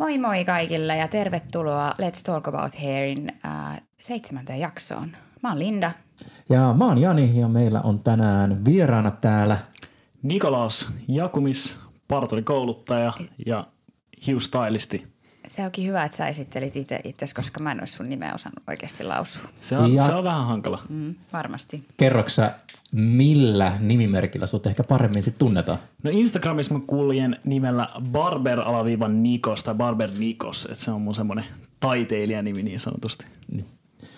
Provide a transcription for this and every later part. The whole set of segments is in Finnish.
Moi moi kaikille ja tervetuloa Let's Talk About Hairin äh, seitsemänteen jaksoon. Mä oon Linda. Ja mä oon Jani ja meillä on tänään vieraana täällä Nikolaus Jakumis, parturikouluttaja ja hiustylisti. Se onkin hyvä, että sä esittelit itse itses, koska mä en olisi sun nimeä osannut oikeasti lausua. Se on, Ja- se on vähän hankala. Mm, varmasti. Kerroksä, millä nimimerkillä sut ehkä paremmin sit tunnetaan? No Instagramissa mä kuljen nimellä barber-nikos tai barber nikos, että se on mun semmonen taiteilijanimi niin sanotusti.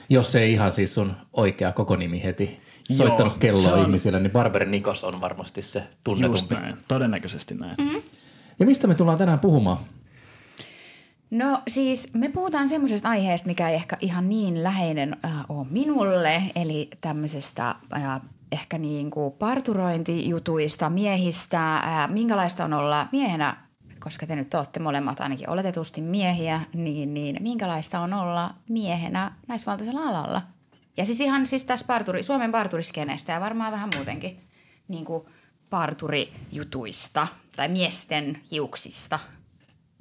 Jos ei ihan siis sun oikea koko nimi heti soittanut Joo, kelloa on- ihmisille, niin Barber Nikos on varmasti se Just tunnetumpi. näin, todennäköisesti näin. Mm-hmm. Ja mistä me tullaan tänään puhumaan? No siis me puhutaan semmoisesta aiheesta, mikä ei ehkä ihan niin läheinen äh, ole minulle, eli tämmöisestä äh, ehkä niin kuin parturointijutuista, miehistä, äh, minkälaista on olla miehenä, koska te nyt olette molemmat ainakin oletetusti miehiä, niin, niin minkälaista on olla miehenä naisvaltaisella alalla? Ja siis ihan siis tässä parturi, Suomen parturiskeneestä ja varmaan vähän muutenkin niin kuin parturijutuista tai miesten hiuksista –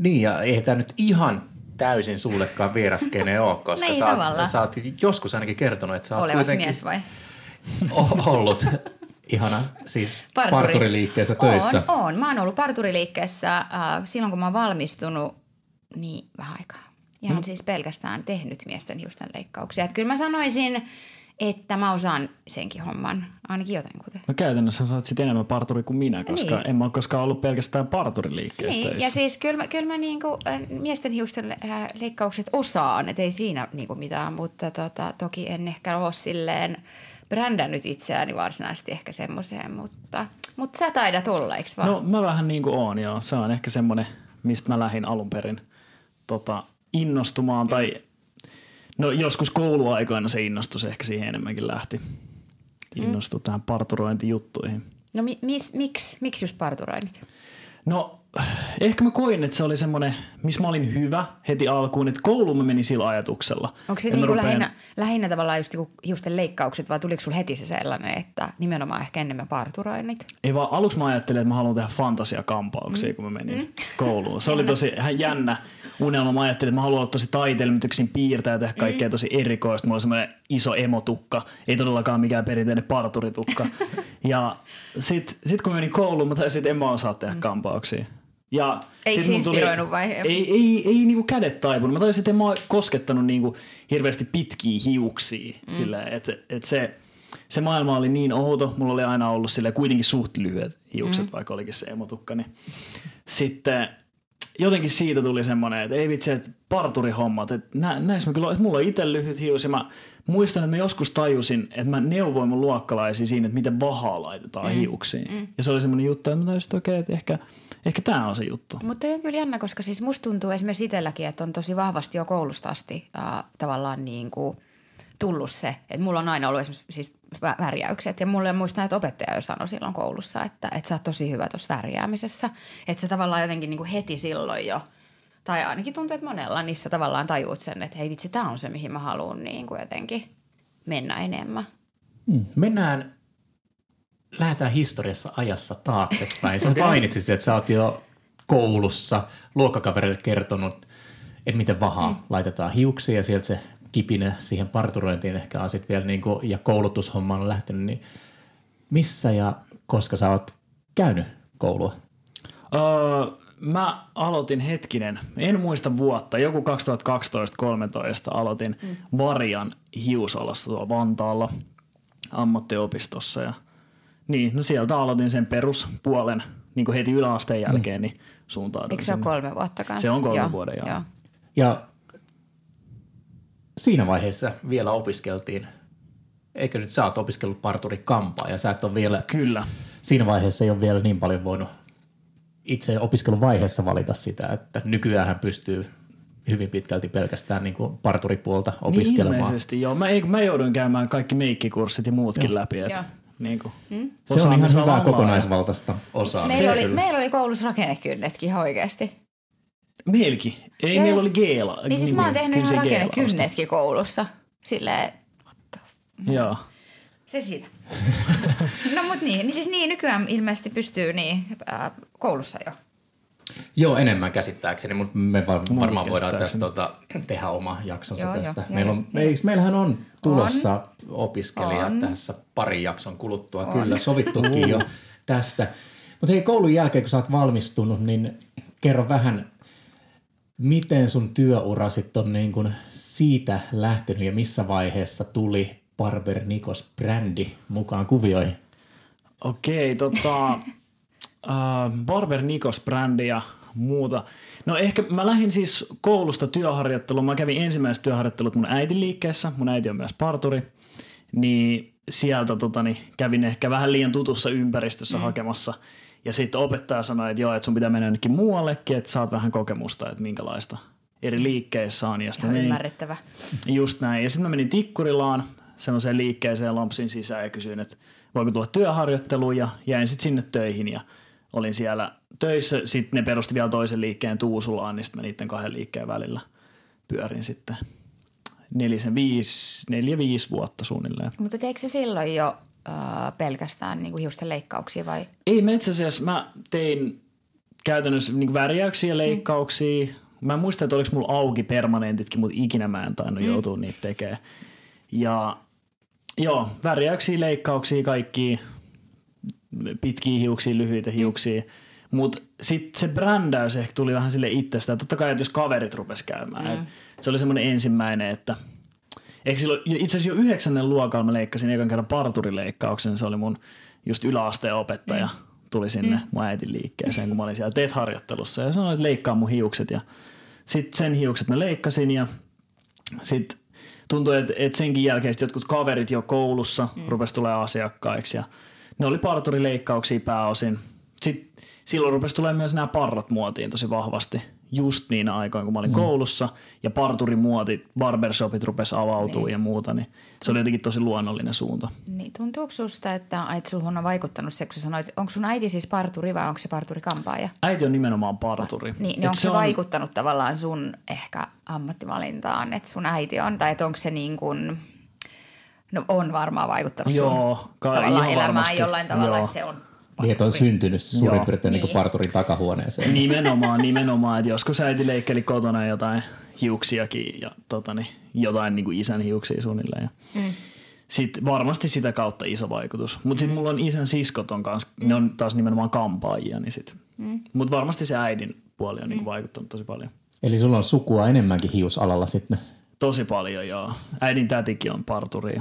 Niin, ja ei tämä nyt ihan täysin sullekaan vieraskene ole, koska Niin, sä, oot, tavallaan. sä oot joskus ainakin kertonut, että sä oot olevas kuitenkin mies vai? ollut ihana siis Parturi. parturiliikkeessä töissä. On, on. Mä oon ollut parturiliikkeessä äh, silloin, kun mä oon valmistunut, niin vähän aikaa. Ihan Hmm. siis pelkästään tehnyt miesten hiusten leikkauksia. Et kyllä mä sanoisin, että mä osaan senkin homman, ainakin jotenkuten. No käytännössä sä oot sit enemmän parturi kuin minä, koska Niin. en mä ole koskaan ollut pelkästään parturiliikkeessä Niin, töissä. ja siis kyllä mä, kyllä mä niinku, äh, miesten hiusten äh, leikkaukset osaan, et ei siinä niinku mitään, mutta tota, toki en ehkä ole silleen brändännyt itseäni varsinaisesti ehkä semmoiseen, mutta, mutta sä taidat olla, eikö vaan? No mä vähän niin kuin oon, joo. Se on ehkä semmoinen, mistä mä lähdin alun perin tota, innostumaan. Tai no joskus kouluaikoina se innostus ehkä siihen enemmänkin lähti. Innostui mm. tähän parturointijuttuihin. No mi, mis, miksi, miksi just parturoinnit? No ehkä mä koin, että se oli semmoinen, missä mä olin hyvä heti alkuun. Että kouluun mä menin sillä ajatuksella. Onko se mä niinku rupean- lähinnä, lähinnä tavallaan just niinku hiusten leikkaukset vai tuliko sulla heti se sellainen, että nimenomaan ehkä enemmän parturoinnit? Ei vaan aluksi mä ajattelin, että mä haluan tehdä fantasiakampauksia, mm. kun mä menin mm. kouluun. Se oli tosi ihan jännä unelma. Mä ajattelin, että mä haluan olla tosi taiteellinen, mä tyksin piirtää ja tehdä kaikkea tosi erikoista. Mulla oli semmoinen iso emotukka, ei todellakaan mikään perinteinen parturitukka. ja sit, sit kun mä menin kouluun, mä taisin, että en mä osaa tehdä kampauksia. Ja sit se mun tuli- inspiroinut vai? Ei, ei, ei niinku kädet taipunut. Mä taisin, että en mä koskettanut niinku hirveästi pitkiä hiuksia. Mm. Sillä, että et se, se maailma oli niin outo. Mulla oli aina ollut sille kuitenkin suht lyhyet hiukset, mm. vaikka olikin se emotukka. Niin. Sitten jotenkin siitä tuli semmoinen, että ei vitsi, että parturihommat, että nä, näissä mä kyllä, että mulla on itse lyhyt hius ja mä muistan, että mä joskus tajusin, että mä neuvoin mun luokkalaisia siinä, että miten vahaa laitetaan mm. hiuksiin. Mm. Ja se oli semmoinen juttu, että mä tajusin, että okei, että ehkä, ehkä tämä on se juttu. Mutta on kyllä jännä, koska siis musta tuntuu esimerkiksi itselläkin, että on tosi vahvasti jo koulusta asti äh, tavallaan niin kuin tullut se, että mulla on aina ollut esimerkiksi siis vä- värjäykset ja mulle muistan, että opettaja jo sanoi silloin koulussa, että, että sä oot tosi hyvä tuossa värjäämisessä. Että se tavallaan jotenkin niin kuin heti silloin jo, tai ainakin tuntuu, että monella niissä tavallaan tajuut sen, että hei vitsi, tämä on se, mihin mä haluan niin kuin jotenkin mennä enemmän. Mm. Mennään, lähdetään historiassa ajassa taaksepäin. Sä mainitsit, että sä oot jo koulussa luokkakaverille kertonut, että miten vahaa mm. laitetaan hiuksia ja sieltä se kipinä siihen parturointiin ehkä on sit vielä niin kuin, ja koulutushomma on lähtenyt, niin missä ja koska sä oot käynyt koulua? Öö, mä aloitin hetkinen, en muista vuotta, joku 2012-2013 aloitin mm. Varjan hiusalassa tuolla Vantaalla ammattiopistossa ja niin, no sieltä aloitin sen peruspuolen niin kuin heti yläasteen jälkeen, niin suuntauduin Eikö se ole kolme vuotta kanssa? Se on kolme vuoden, joo. joo. Ja siinä vaiheessa vielä opiskeltiin, eikö nyt sä oot opiskellut parturikampaa ja sä et ole vielä, Kyllä. siinä vaiheessa ei ole vielä niin paljon voinut itse opiskeluvaiheessa valita sitä, että nykyään pystyy hyvin pitkälti pelkästään niin kuin parturipuolta Niin opiskelemaan. ilmeisesti, joo. Mä, ei, mä jouduin käymään kaikki meikkikurssit ja muutkin joo. läpi. Et, Joo. Niin kuin, Mm. se on ihan hyvää ja- kokonaisvaltaista osaa. Meillä oli, meillä oli koulussa rakennekynnetkin ihan oikeasti. Meilläkin. Ei, Joo, meillä oli Geela. Niin siis mä oon tehnyt ihan rakennekynnetkin koulussa. Silleen, what the f- vasta. Joo. se siitä. no mut niin, niin siis niin nykyään ilmeisesti pystyy niin äh, koulussa jo. Joo, enemmän käsittääkseni, mutta me var- varmaan voidaan tästä tota, tehdä oma jaksonsa Joo, tästä. joo, Meillä on, joo. meillähän on tulossa opiskelija On. tässä parin jakson kuluttua. Kyllä, sovittukin jo tästä. Mutta hei, koulun jälkeen, kun sä oot valmistunut, niin kerro vähän, miten sun työura sitten on niin kun siitä lähtenyt ja missä vaiheessa tuli Barber Nikos brändi mukaan kuvioihin? Okei, tota, uh, Barber Nikos-brändi ja muuta. No ehkä mä lähdin siis koulusta työharjoitteluun. Mä kävin ensimmäiset työharjoittelut mun äitin liikkeessä. Mun äiti on myös parturi. Niin sieltä totani, kävin ehkä vähän liian tutussa ympäristössä mm. hakemassa. Ja sitten opettaja sanoi, että joo, että sun pitää mennä jonnekin muuallekin, että saat vähän kokemusta, että minkälaista eri liikkeissä on. Ja Ihan menin, ymmärrettävä. Just näin. Ja sitten mä menin Tikkurilaan semmoiseen liikkeeseen lompsin sisään ja kysyin, että voiko tulla työharjoitteluun ja jäin sitten sinne töihin ja olin siellä töissä. Sitten ne perusti vielä toisen liikkeen Tuusulaan, niin sitten mä niiden kahden liikkeen välillä pyörin sitten nelisen, viisi, neljä, viisi vuotta suunnilleen. Mutta teekö se silloin jo äh, pelkästään niin kuin hiusten leikkauksia vai? Ei, mä itse asiassa mä tein käytännössä niin värjäyksiä ja leikkauksia. Mä en muista, että oliko mulla auki permanentitkin, mutta ikinä mä en tainnut joutua niitä tekemään. Ja joo, värjäyksiä, leikkauksia, kaikki pitkiä hiuksia, lyhyitä hiuksia. Mutta sitten se brändäys ehkä tuli vähän sille itsestään. Totta kai, että jos kaverit rupes käymään. Mm. Et se oli semmoinen ensimmäinen, että Eikö silloin, itse asiassa jo yhdeksännen luokalla mä leikkasin ekan kerran parturileikkauksen. Se oli mun just yläasteen opettaja. Mm. Tuli sinne mm. mun äitin liikkeeseen, kun mä olin siellä TET-harjoittelussa. Ja sanoi, että leikkaa mun hiukset. Ja sitten sen hiukset mä leikkasin ja sitten tuntui, että, että senkin jälkeen sit jotkut kaverit jo koulussa mm. rupesi tulemaan asiakkaiksi. Ja ne oli parturileikkauksia pääosin. Sitten silloin rupesi tulemaan myös nämä parrat muotiin tosi vahvasti just niin aikoina, kun mä olin mm. koulussa, ja parturimuoti, barbershopit rupesi avautua niin. ja muuta, niin se oli jotenkin tosi luonnollinen suunta. Niin, tuntuuko susta, että, että suhun on vaikuttanut se, kun sä sanoit, onko sun äiti siis parturi vai onko se parturi kampaaja? Äiti on nimenomaan parturi. Niin, niin onko se, se on... vaikuttanut tavallaan sun ehkä ammattivalintaan, että sun äiti on, tai että onko se niin kuin, no on varmaan vaikuttanut Joo, sun ka- tavallaan elämään varmasti. jollain tavalla, Joo. että se on Niin, että on syntynyt suurin Joo. piirtein niin. Niin. parturin takahuoneeseen. Nimenomaan, nimenomaan. Että joskus äiti leikkeli kotona jotain hiuksiakin ja totani, jotain niin kuin isän hiuksia suunnilleen. Ja Mm. Sitten varmasti sitä kautta iso vaikutus. Mutta sitten mulla on isän siskot on kans, ne on taas nimenomaan kampaajia. Niin sit. Mm. Mutta varmasti se äidin puoli on niin vaikuttanut tosi paljon. Eli sulla on sukua enemmänkin hiusalalla sitten. Tosi paljon, joo. Äidin tätikin on parturi.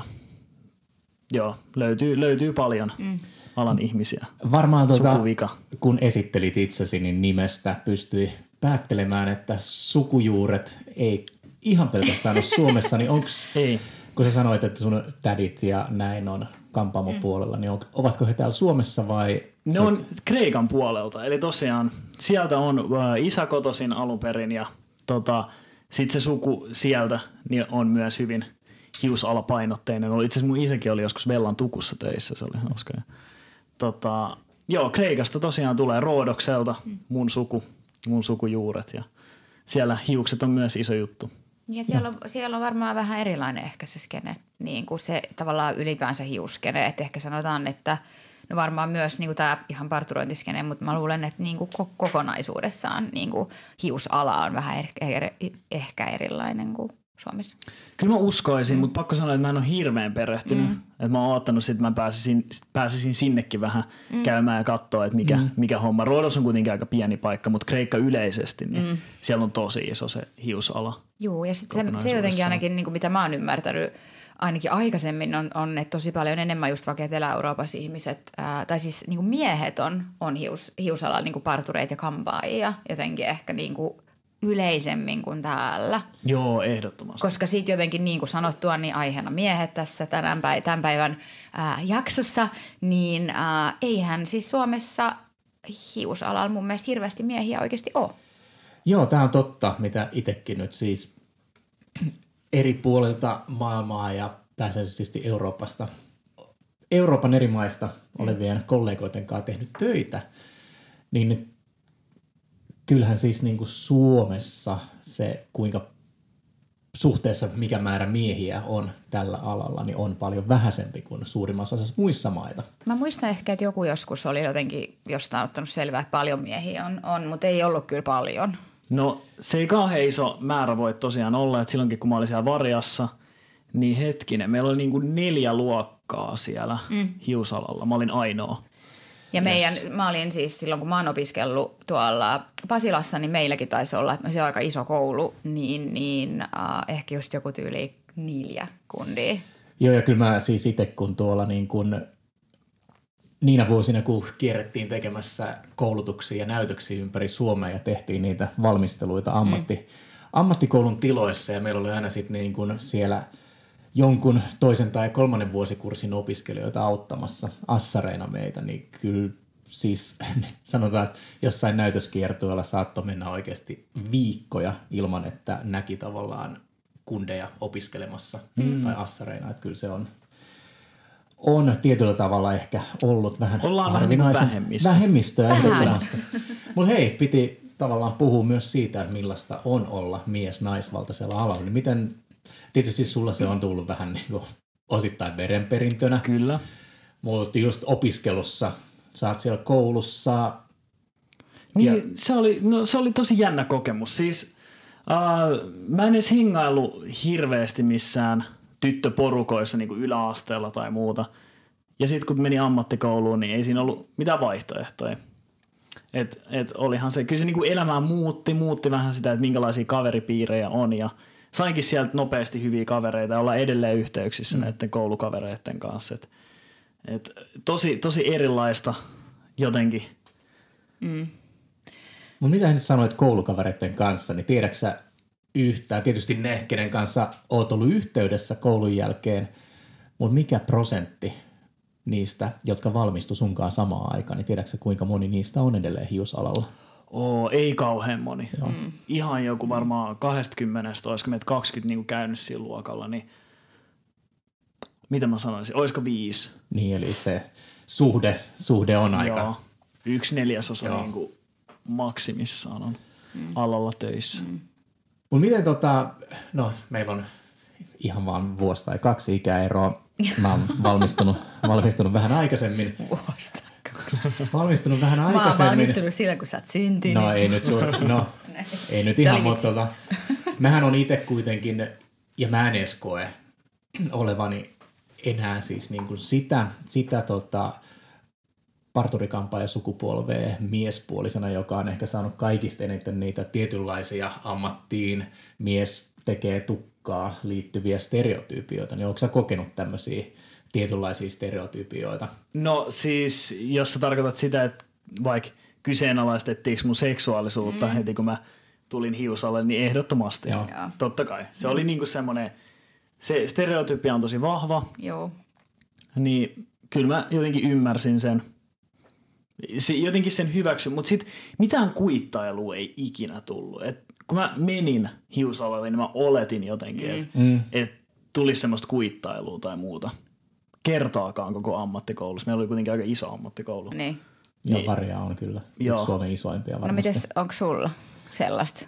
Ja... Joo, löytyy, löytyy paljon mm. alan ihmisiä. Varmaan tuota, Sukuvika. kun esittelit itsesi, niin nimestä pystyi päättelemään, että sukujuuret ei ihan pelkästään ole Suomessa, niin onks, Ei. kun sä sanoit, että sun tädit ja näin on kampaamopuolella, niin on, ovatko he täällä Suomessa vai? Ne on Kreikan puolelta, eli tosiaan sieltä on äh, isä kotoisin alun perin ja tota, sitten se suku sieltä niin on myös hyvin hiusalapainotteinen. Oli- Itse asiassa mun isäkin oli joskus Vellan tukussa töissä, se oli hauska. Tota, joo, Kreikasta tosiaan tulee Roodokselta mun suku, mun sukujuuret ja siellä hiukset on myös iso juttu. Ja siellä on, siellä on varmaan vähän erilainen ehkä se skene, niin kuin se tavallaan ylipäänsä hiuskene, että ehkä sanotaan, että no varmaan myös niin kuin tämä ihan parturointiskene, mutta mä luulen, että niin kuin ko- kokonaisuudessaan niin kuin hiusala on vähän ehkä, ehkä erilainen kuin Suomessa. Kyllä mä uskoisin, mm. mutta pakko sanoa, että mä en ole hirveän perehtynyt. Mm. Että mä oon odottanut, että mä pääsisin, pääsisin sinnekin vähän mm. käymään ja katsoa, että mikä, mm. mikä homma. Roodos on kuitenkin aika pieni paikka, mutta Kreikka yleisesti, niin mm. siellä on tosi iso se hiusala. Joo, ja sitten se, se jotenkin ainakin, niin kuin mitä mä oon ymmärtänyt, ainakin aikaisemmin on, on että tosi paljon enemmän just vaikka Etelä-Euroopassa ihmiset, ää, tai siis niin kuin miehet on, on hius, hiusalalla niin kuin partureita ja kampaajia jotenkin ehkä niin kuin yleisemmin kuin täällä. Joo, ehdottomasti. Koska sitten jotenkin niin kuin sanottua, niin aiheena miehet tässä tämän, päivän, tämän päivän ää, jaksossa, niin ää, eihän siis Suomessa hiusalalla mun mielestä hirveästi miehiä oikeasti ole. Joo, tämä on totta, mitä itsekin nyt siis eri puolilta maailmaa ja pääsääntöisesti Euroopasta, Euroopan eri maista olevien kollegoiden kanssa tehnyt töitä, niin kyllähän siis niin kuin Suomessa se, kuinka suhteessa mikä määrä miehiä on tällä alalla, niin on paljon vähäisempi kuin suurimmassa osassa muissa maita. Mä muistan ehkä, että joku joskus oli jotenkin jostain ottanut selvää, että paljon miehiä on, on mutta ei ollut kyllä paljon. No se ei kauhean iso määrä voi tosiaan olla, että silloinkin kun mä olin siellä Varjassa, niin hetkinen, meillä oli niin kuin neljä luokkaa siellä mm. hiusalalla. Mä olin ainoa. Ja meidän, yes. mä olin siis silloin, kun mä oon opiskellut tuolla Pasilassa, niin meilläkin taisi olla, että se on aika iso koulu, niin, niin uh, ehkä just joku tyyli neljä kundia. Joo, ja kyllä mä siis itse kun tuolla niin kun niinä vuosina, kun kierrettiin tekemässä koulutuksia ja näytöksiä ympäri Suomea ja tehtiin niitä valmisteluita ammatti, mm. ammattikoulun tiloissa ja meillä oli aina sitten niin kun siellä jonkun toisen tai kolmannen vuosikurssin opiskelijoita auttamassa assareina meitä, niin kyllä siis sanotaan, että jossain näytöskiertueella saattoi mennä oikeasti viikkoja ilman, että näki tavallaan kundeja opiskelemassa mm. tai assareina, että kyllä se on on tietyllä tavalla ehkä ollut vähän Ollaan harvinaisen vähemmistö. vähemmistöä ehdottomasti. Mutta hei, piti tavallaan puhua myös siitä, että millaista on olla mies naisvaltaisella alalla. Niin miten, tietysti sulla se on tullut vähän niin kuin osittain verenperintönä. Kyllä. Mutta just opiskelussa, sä oot siellä koulussa. Niin, ja... se, oli, no, se oli tosi jännä kokemus. Siis uh, mä en edes hingailu hirveästi missään – tyttöporukoissa niin kuin yläasteella tai muuta. Ja sitten kun meni ammattikouluun, niin ei siinä ollut mitään vaihtoehtoja. Et, et olihan se, kyllä se niin kuin elämää muutti, muutti vähän sitä, että minkälaisia kaveripiirejä on ja sainkin sieltä nopeasti hyviä kavereita ja olla edelleen yhteyksissä mm. näiden koulukavereiden kanssa. Et, et tosi, tosi erilaista jotenkin. Mm. Mutta mitä nyt sanoit koulukavereiden kanssa, niin tiedäksä yhtään. Tietysti ne, kenen kanssa oot ollut yhteydessä koulun jälkeen, mutta mikä prosentti niistä, jotka valmistu sunkaan samaan aikaan, niin tiedätkö kuinka moni niistä on edelleen hiusalalla? Oo, ei kauhean moni. Joo. Mm. Ihan joku varmaan 20, olisiko meitä 20 niin käynyt siinä luokalla, niin mitä mä sanoisin, olisiko viisi? Niin, eli se suhde, suhde on aika... Joo, yksi neljäsosa Joo. niin kuin maksimissaan on mm. alalla töissä. Mm. Mutta miten tota, no meillä on ihan vaan vuosi tai kaksi ikäeroa. Mä oon valmistunut, valmistunut vähän aikaisemmin. Vuosi kaksi. Valmistunut vähän aikaisemmin. Mä oon valmistunut silloin, kun sä oot syntynyt. No ei nyt, suur, no, ei nyt ihan, mutta tota, mähän on itse kuitenkin, ja mä en edes koe olevani enää siis niin kuin sitä, sitä tota, parturikampaaja sukupolvea miespuolisena, joka on ehkä saanut kaikista eniten niitä tietynlaisia ammattiin mies tekee tukkaa liittyviä stereotypioita, niin onko sä kokenut tämmöisiä tietynlaisia stereotypioita? No siis, jos sä tarkoitat sitä, että vaikka kyseenalaistettiinko mun seksuaalisuutta mm. heti kun mä tulin hiusalle, niin ehdottomasti. Joo. Totta kai. Se mm. oli niinku semmoinen, se stereotypia on tosi vahva. Joo. Niin kyllä mä jotenkin ymmärsin sen – se, jotenkin sen hyväksy, mutta sitten mitään kuittailua ei ikinä tullut. Et kun mä menin hiusalalle, niin mä oletin jotenkin, mm. että mm. et tulisi semmoista kuittailua tai muuta. Kertaakaan koko ammattikoulussa. Meillä oli kuitenkin aika iso ammattikoulu. Niin. Ja niin. paria on kyllä. Joo. Suomen isoimpia no varmasti. No mites, onko sulla sellaista?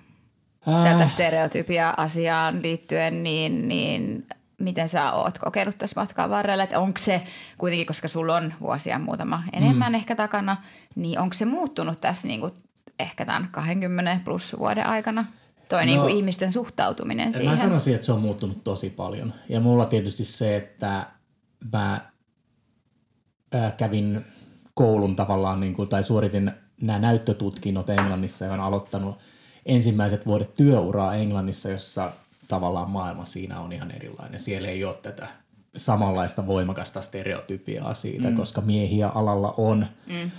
Äh. Tätä stereotypia asiaan liittyen, niin, niin miten sä oot kokenut tässä matkan varrella, että onko se kuitenkin, koska sulla on vuosia muutama enemmän mm. ehkä takana, niin onko se muuttunut tässä niin kuin ehkä tämän 20 plus vuoden aikana? Toi no, niin kuin ihmisten suhtautuminen siihen. Mä sanoisin, että se on muuttunut tosi paljon. Ja mulla tietysti se, että mä kävin koulun tavallaan, niin kuin, tai suoritin nämä näyttötutkinnot Englannissa ja olen aloittanut ensimmäiset vuodet työuraa Englannissa, jossa tavallaan maailma siinä on ihan erilainen. Siellä ei ole tätä samanlaista voimakasta stereotypiaa siitä, mm. koska miehiä alalla on, mm.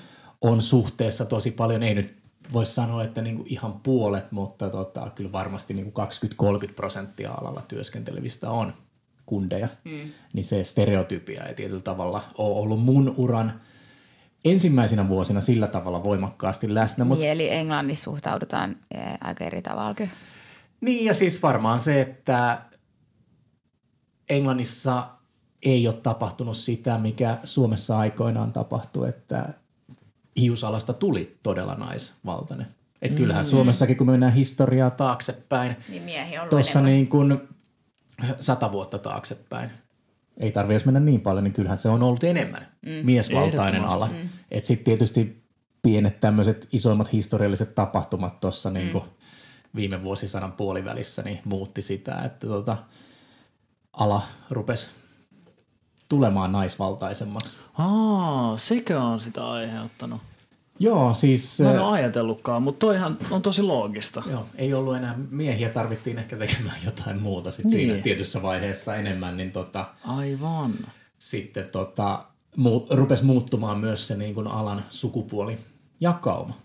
on suhteessa tosi paljon. Ei nyt voi sanoa, että niinku ihan puolet, mutta tota, kyllä varmasti niinku 20-30 prosenttia alalla työskentelevistä on kundeja. Mm. Niin se stereotypia ei tietyllä tavalla ole ollut mun uran ensimmäisenä vuosina sillä tavalla voimakkaasti läsnä. Niin, eli Englannissa suhtaudutaan eh, aika eri tavalla kyllä. Niin ja siis varmaan se, että Englannissa ei ole tapahtunut sitä, mikä Suomessa aikoinaan tapahtui, että hiusalasta tuli todella naisvaltainen. Että kyllähän mm. Suomessakin, kun me mennään historiaa taaksepäin, niin miehi on tuossa niin kuin sata vuotta taaksepäin. Ei tarvitse edes mennä niin paljon, niin kyllähän se on ollut enemmän mm. miesvaltainen ala. Mm. Että sitten tietysti pienet tämmöiset isoimmat historialliset tapahtumat tuossa mm. niin viime vuosisadan puolivälissä niin muutti sitä, että tota, ala rupesi tulemaan naisvaltaisemmaksi. Aa, sekö on sitä aiheuttanut? Joo, siis... Mä en ole ajatellutkaan, mutta toihan on tosi loogista. Joo, ei ollut enää miehiä, tarvittiin ehkä tekemään jotain muuta sit niin. siinä tietyssä vaiheessa enemmän. Niin tota, Aivan. Sitten tota, muut, rupesi muuttumaan myös se niin kuin alan sukupuoli jakauma.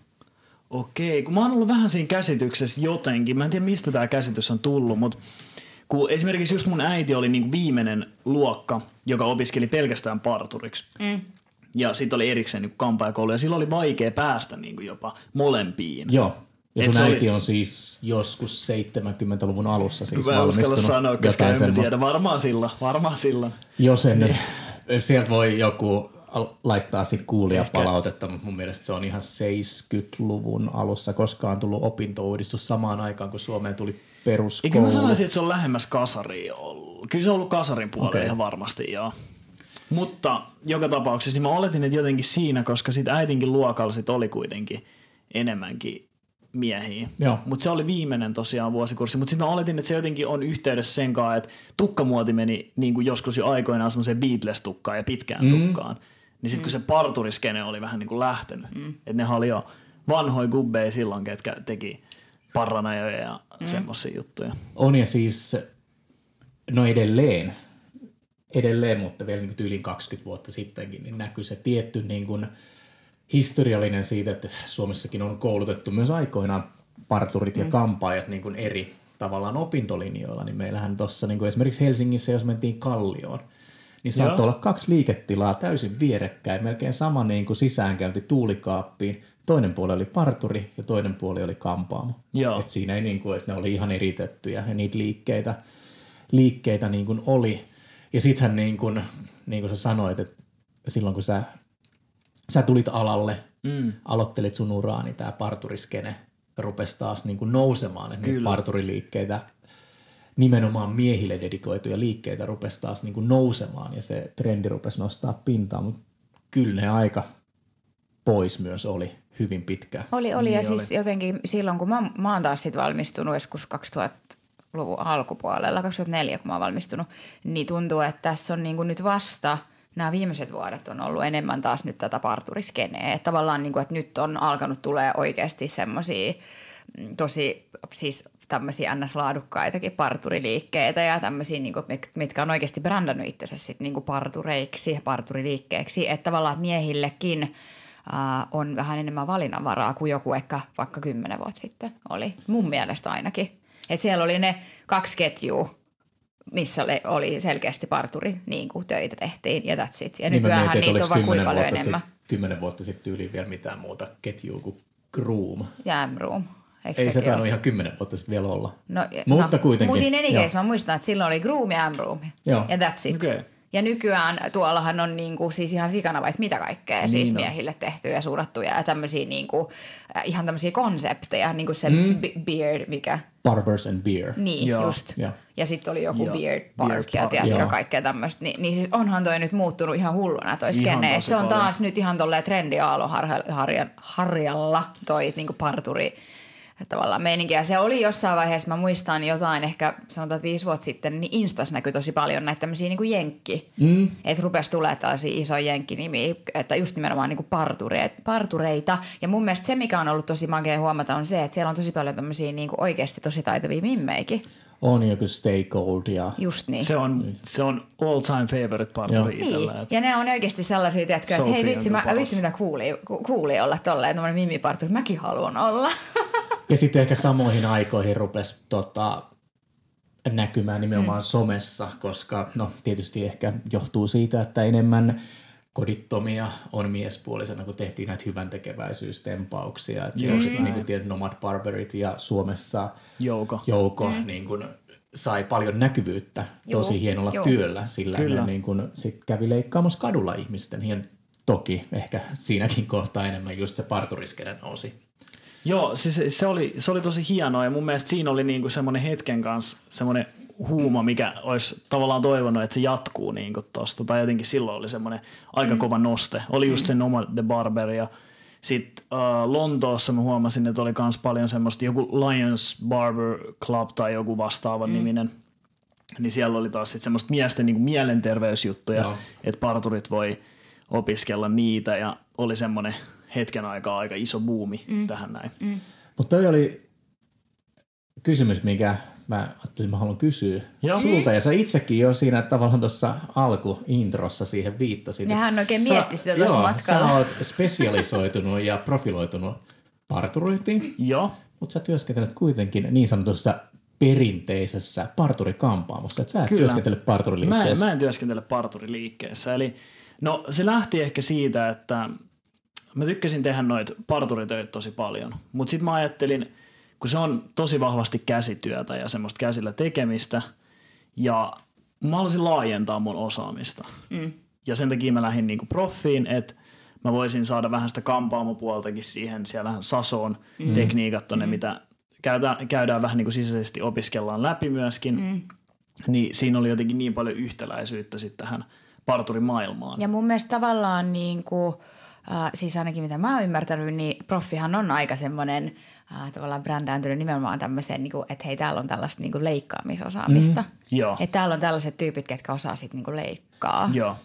Okei, kun mä oon ollut vähän siinä käsityksessä jotenkin, mä en tiedä mistä tämä käsitys on tullut, mutta kun esimerkiksi just mun äiti oli niin kuin viimeinen luokka, joka opiskeli pelkästään parturiksi. Mm. Ja sitten oli erikseen niin kampaajakoulu ja silloin oli vaikea päästä niin kuin jopa molempiin. Joo. Ja sun äiti oli... on siis joskus 70-luvun alussa siis Mä valmistunut. sanoa, koska en semmoista. tiedä. Varmaan silloin. Varmaan silloin. Jos en niin. sieltä voi joku laittaa sitten kuulia Ehkä. palautetta, mutta mun mielestä se on ihan 70-luvun alussa, koska on tullut opintouudistus samaan aikaan, kun Suomeen tuli peruskoulu. Eikö mä sanoisin, että se on lähemmäs kasaria ollut. Kyllä se on ollut kasarin puolella okay. ihan varmasti, joo. Mutta joka tapauksessa niin mä oletin, että jotenkin siinä, koska sit äitinkin luokalla sit oli kuitenkin enemmänkin miehiä. Mutta se oli viimeinen tosiaan vuosikurssi. Mutta sitten mä oletin, että se jotenkin on yhteydessä sen kanssa, että tukkamuoti meni niin kuin joskus jo aikoinaan semmoiseen Beatles-tukkaan ja pitkään mm. tukkaan. Niin sitten mm. kun se parturiskene oli vähän niin kuin lähtenyt, mm. että ne oli jo vanhoja gubbeja silloin, ketkä teki paranajoja ja mm. semmoisia juttuja. On ja siis, no edelleen, edelleen, mutta vielä niin yli 20 vuotta sittenkin, niin näkyy se tietty niin kuin historiallinen siitä, että Suomessakin on koulutettu myös aikoinaan parturit ja mm. kampaajat niin kuin eri tavallaan opintolinjoilla, niin meillähän tuossa niin esimerkiksi Helsingissä, jos mentiin Kallioon, niin saattoi olla kaksi liiketilaa täysin vierekkäin, melkein sama niin kuin sisäänkäynti tuulikaappiin. Toinen puoli oli parturi ja toinen puoli oli kampaamo. Joo. Et siinä ei niin kuin, että ne oli ihan eritettyjä ja niitä liikkeitä, liikkeitä niin kuin oli. Ja sittenhän niin kuin, niin kuin sä sanoit, että silloin kun sä, sä tulit alalle, mm. aloittelit sun uraa, niin tämä parturiskene rupesi taas niin kuin nousemaan, että niitä parturiliikkeitä nimenomaan miehille dedikoituja liikkeitä rupesi taas niin kuin nousemaan ja se trendi rupesi nostaa pintaa, mutta kyllä ne aika pois myös oli hyvin pitkään. Oli, oli niin ja oli. siis jotenkin silloin, kun mä, mä oon taas sit valmistunut joskus 2000-luvun alkupuolella, 2004 kun mä oon valmistunut, niin tuntuu, että tässä on niin kuin nyt vasta – nämä viimeiset vuodet on ollut enemmän taas nyt tätä parturiskeneä. Että tavallaan niin kuin, että nyt on alkanut tulee oikeasti semmoisia mm, tosi siis tämmöisiä ns-laadukkaitakin parturiliikkeitä ja tämmöisiä, niin kuin, mitkä on oikeasti brändännyt itsensä sit, niin kuin partureiksi, parturiliikkeeksi. Että tavallaan miehillekin äh, on vähän enemmän valinnanvaraa kuin joku ehkä vaikka kymmenen vuotta sitten oli. Mun mielestä ainakin. Et siellä oli ne kaksi ketjua, missä oli selkeästi parturi, niin kuin töitä tehtiin ja that's it. Ja niin nykyään niitä on vaan kuin paljon enemmän. Sit, kymmenen vuotta sitten yli vielä mitään muuta ketjua kuin Groom. Ja M-Room. Eikö ei se tainnut ihan kymmenen vuotta sitten vielä olla. No, mutta no, kuitenkin. Mutta in any case, mä muistan, että silloin oli Groom ja M-Room. Ja that's it. Okay. Ja nykyään tuollahan on niinku siis ihan sikana vaikka mitä kaikkea niin siis on. miehille tehtyä ja suunnattuja ja tämmöisiä niinku, äh, ihan tämmöisiä konsepteja, niin kuin se mm. beard, mikä... Barbers and Beer. Niin, Joo. just. Ja, ja sitten oli joku Joo. Beard Park beard ja tiedätkö kaikkea tämmöistä. Ni, niin siis onhan toi nyt muuttunut ihan hulluna toi skene. Se on paljon. taas nyt ihan tolleen trendiaalo harjalla toi niinku parturi tavallaan meininkiä. Se oli jossain vaiheessa, mä muistan jotain ehkä sanotaan, että viisi vuotta sitten, niin Instas näkyi tosi paljon näitä tämmöisiä niin kuin jenkki. Mm. Että rupesi tulee tällaisia isoja jenkkinimiä, että just nimenomaan niin kuin partureita, partureita. Ja mun mielestä se, mikä on ollut tosi makea huomata, on se, että siellä on tosi paljon tämmöisiä niin kuin oikeasti tosi taitavia mimmeikin. On joku Stay Gold ja... Just niin. Se on, se on all time favorite parturi niin. Ja ne on oikeasti sellaisia, tiedätkö, että hei vitsi, mä, vitsi mitä kuuli, kuuli olla tolleen, tämmöinen mimiparturi, mäkin haluan olla. Ja sitten ehkä samoihin aikoihin rupesi tota, näkymään nimenomaan mm. somessa, koska no tietysti ehkä johtuu siitä, että enemmän kodittomia on miespuolisena, kun tehtiin näitä hyvän tekeväisyystempauksia. Että mm. niin kuin Nomad Barberit ja Suomessa Jouko, Jouko mm. niin kuin, sai paljon näkyvyyttä Joo. tosi hienolla Joo. työllä, sillä Kyllä. ne niin kuin, sit kävi leikkaamassa kadulla ihmisten. Ja toki ehkä siinäkin kohtaa enemmän just se parturiskenen nousi Joo, siis se oli, se oli tosi hienoa ja mun mielestä siinä oli niinku semmoinen hetken kanssa semmoinen huuma, mikä olisi tavallaan toivonut, että se jatkuu niin tuosta. Tai jotenkin silloin oli semmoinen aika mm. kova noste. Oli just sen oma The Barber ja sitten uh, Lontoossa mä huomasin, että oli myös paljon semmoista, joku Lions Barber Club tai joku vastaava mm. niminen, niin siellä oli taas sit semmoista miesten niin mielenterveysjuttuja, no. että parturit voi opiskella niitä ja oli semmoinen hetken aikaa aika iso buumi mm. tähän näin. Mm. Mutta toi oli kysymys, mikä mä ajattelin, mä haluan kysyä Joo. sulta. Ja sä itsekin jo siinä tavallaan tuossa alkuintrossa siihen viittasit. Nehän oikein mietti sitä tuossa matkalla. Sä oot spesialisoitunut ja profiloitunut parturointiin. Joo. Mutta sä työskentelet kuitenkin niin sanotussa perinteisessä parturikampaamossa, että sä et Kyllä. työskentele parturiliikkeessä. Mä en, mä en työskentele parturiliikkeessä. Eli no se lähti ehkä siitä, että mä tykkäsin tehdä noita parturitöitä tosi paljon, mutta sitten mä ajattelin, kun se on tosi vahvasti käsityötä ja semmoista käsillä tekemistä, ja mä haluaisin laajentaa mun osaamista. Mm. Ja sen takia mä lähdin niinku proffiin, että mä voisin saada vähän sitä kampaamopuoltakin siihen, siellähän Sasoon mm. tekniikat tonne, mm. mitä käydään, käydään vähän niinku sisäisesti opiskellaan läpi myöskin, mm. niin siinä oli jotenkin niin paljon yhtäläisyyttä sitten tähän parturimaailmaan. Ja mun mielestä tavallaan niin kuin – Uh, siis ainakin mitä mä oon ymmärtänyt, niin proffihan on aika semmoinen uh, tavallaan brändääntynyt nimenomaan tämmöiseen, niin kuin, että hei täällä on tällaista niin kuin leikkaamisosaamista. Mm, joo. Että täällä on tällaiset tyypit, ketkä osaa sitten niin kuin leikkaa. Joo.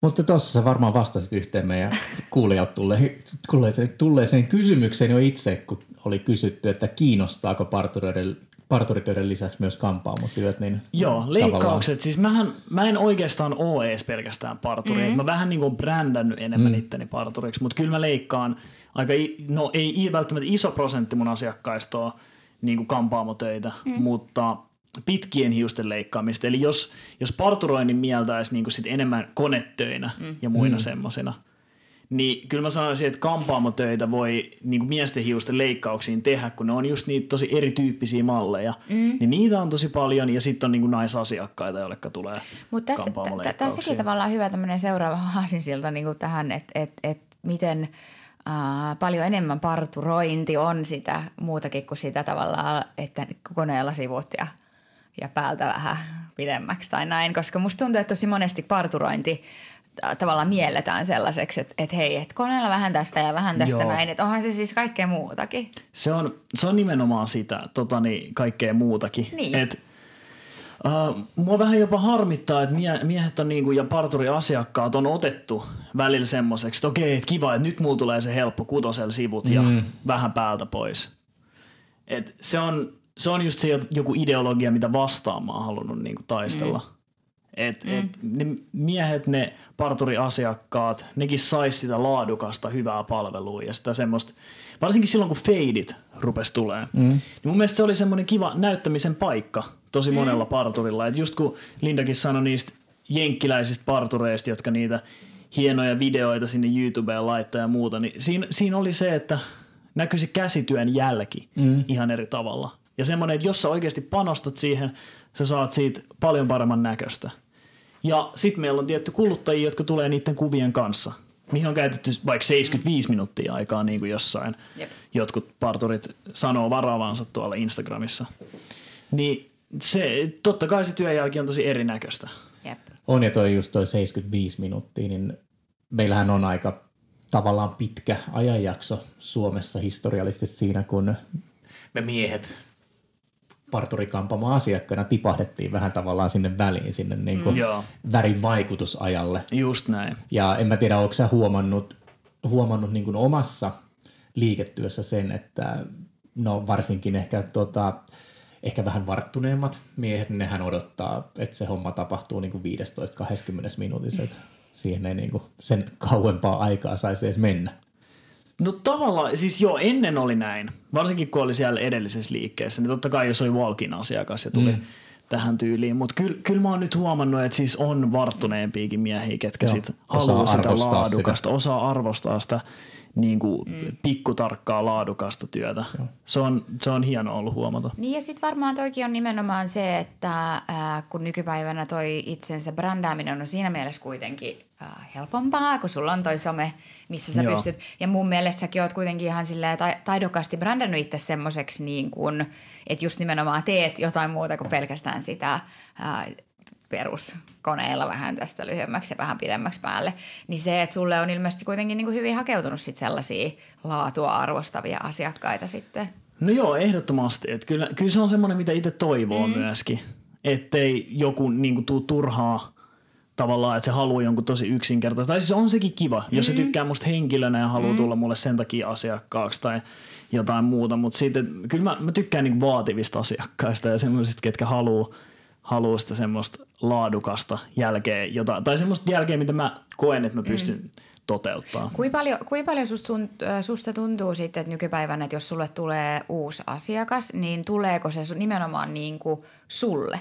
Mutta tuossa sä varmaan vastasit yhteen meidän kuulijat tulleeseen, tulleeseen kysymykseen jo itse, kun oli kysytty, että kiinnostaako parturoiden parturitöiden lisäksi myös kampaamotyöt. Niin Joo, leikkaukset. Siis mähän, mä en oikeastaan ole edes pelkästään parturi. Mm-hmm. Mä vähän niin kuin brändännyt enemmän mm. itteni parturiksi, mutta kyllä mä leikkaan aika, no ei välttämättä iso prosentti mun asiakkaista ole niin kuin kampaamotöitä, mm. mutta pitkien hiusten leikkaamista. Eli jos, jos parturoinnin mieltäisi niin kuin sit enemmän konetöinä mm. ja muina mm. semmoisina – niin kyllä mä sanoisin, että kampaamotöitä voi niin kuin miesten hiusten leikkauksiin tehdä, kun ne on just niitä tosi erityyppisiä malleja. Mm. Niin niitä on tosi paljon ja sitten on niin kuin naisasiakkaita, joille tulee Mutta tässä, tässäkin tavallaan hyvä tämmöinen seuraava haasinsilta niin kuin tähän, että et, et miten äh, paljon enemmän parturointi on sitä muutakin kuin sitä tavallaan, että koneella sivut ja, ja päältä vähän pidemmäksi tai näin. Koska musta tuntuu, että tosi monesti parturointi – tavallaan mielletään sellaiseksi, että, että hei, että koneella vähän tästä ja vähän tästä Joo. näin, että onhan se siis kaikkea muutakin. Se on, se on nimenomaan sitä, tota niin, kaikkea muutakin. Niin. Et, Uh, mua vähän jopa harmittaa, että mie- miehet on niinku, ja parturi-asiakkaat on otettu välillä semmoiseksi, että okei, että kiva, että nyt mulla tulee se helppo kutosel sivut ja mm. vähän päältä pois. Et se, on, se on just se joku ideologia, mitä vastaan mä oon halunnut niinku taistella. Mm. Et, mm. et ne miehet, ne parturiasiakkaat, nekin sais sitä laadukasta hyvää palvelua ja sitä semmoista, varsinkin silloin kun feidit rupesi tulee. Mm. Niin mun mielestä se oli semmoinen kiva näyttämisen paikka tosi mm. monella parturilla. Et just kun Lindakin sanoi niistä jenkkiläisistä partureista, jotka niitä hienoja videoita sinne YouTubeen laittaa ja muuta, niin siinä, siinä oli se, että näkyi se käsityön jälki mm. ihan eri tavalla. Ja semmoinen, että jos sä oikeasti panostat siihen, sä saat siitä paljon paremman näköistä. Ja sitten meillä on tietty kuluttajia, jotka tulee niiden kuvien kanssa, mihin on käytetty vaikka 75 minuuttia aikaa niin kuin jossain. Jep. Jotkut parturit sanoo varaavansa tuolla Instagramissa. Niin se, totta kai se työjälki on tosi erinäköistä. Jep. On ja toi just toi 75 minuuttia, niin meillähän on aika tavallaan pitkä ajanjakso Suomessa historiallisesti siinä, kun me miehet parturikampamo asiakkaana tipahdettiin vähän tavallaan sinne väliin, sinne niin kuin mm. värin vaikutusajalle. Just näin. Ja en mä tiedä, onko sä huomannut, huomannut niin kuin omassa liiketyössä sen, että no varsinkin ehkä, tota, ehkä vähän varttuneemmat miehet, nehän odottaa, että se homma tapahtuu niin kuin 15-20 minuutissa, että siihen ei niin kuin sen kauempaa aikaa saisi edes mennä. No tavallaan, siis joo, ennen oli näin. Varsinkin kun oli siellä edellisessä liikkeessä, niin totta kai jos oli Walkin asiakas ja tuli mm. tähän tyyliin. Mutta kyllä kyl mä oon nyt huomannut, että siis on varttuneempiakin miehiä, ketkä sitten haluaa sitä laadukasta, sitä. osaa arvostaa sitä niin kuin mm. pikkutarkkaa laadukasta työtä. Se on, se on hieno ollut huomata. Niin ja sitten varmaan toikin on nimenomaan se, että äh, kun nykypäivänä toi itsensä brändääminen on siinä mielessä kuitenkin äh, helpompaa, kun sulla on toi some, missä sä Joo. pystyt. Ja mun mielestä säkin oot kuitenkin ihan silleen taidokkaasti brändännyt itse semmoiseksi niin kuin, että just nimenomaan teet jotain muuta kuin pelkästään sitä ää, peruskoneilla vähän tästä lyhyemmäksi ja vähän pidemmäksi päälle, niin se, että sulle on ilmeisesti kuitenkin niin kuin hyvin hakeutunut sit sellaisia laatua arvostavia asiakkaita sitten. No joo, ehdottomasti. Et kyllä, kyllä se on semmoinen, mitä itse toivoo mm. myöskin. Ettei joku niin kuin, tuu turhaa tavallaan, että se haluaa jonkun tosi yksinkertaista. Tai siis on sekin kiva, mm-hmm. jos se tykkää musta henkilönä ja haluaa mm-hmm. tulla mulle sen takia asiakkaaksi tai jotain muuta. Mutta sitten kyllä mä, mä tykkään niin vaativista asiakkaista ja semmoisista, ketkä haluaa haluu sitä semmoista laadukasta jälkeä, jota, tai semmoista jälkeä, mitä mä koen, että mä pystyn mm. toteuttaa. Kuinka paljon, kui paljon susta, sun, susta tuntuu sitten, että nykypäivänä, että jos sulle tulee uusi asiakas, niin tuleeko se nimenomaan niin kuin sulle?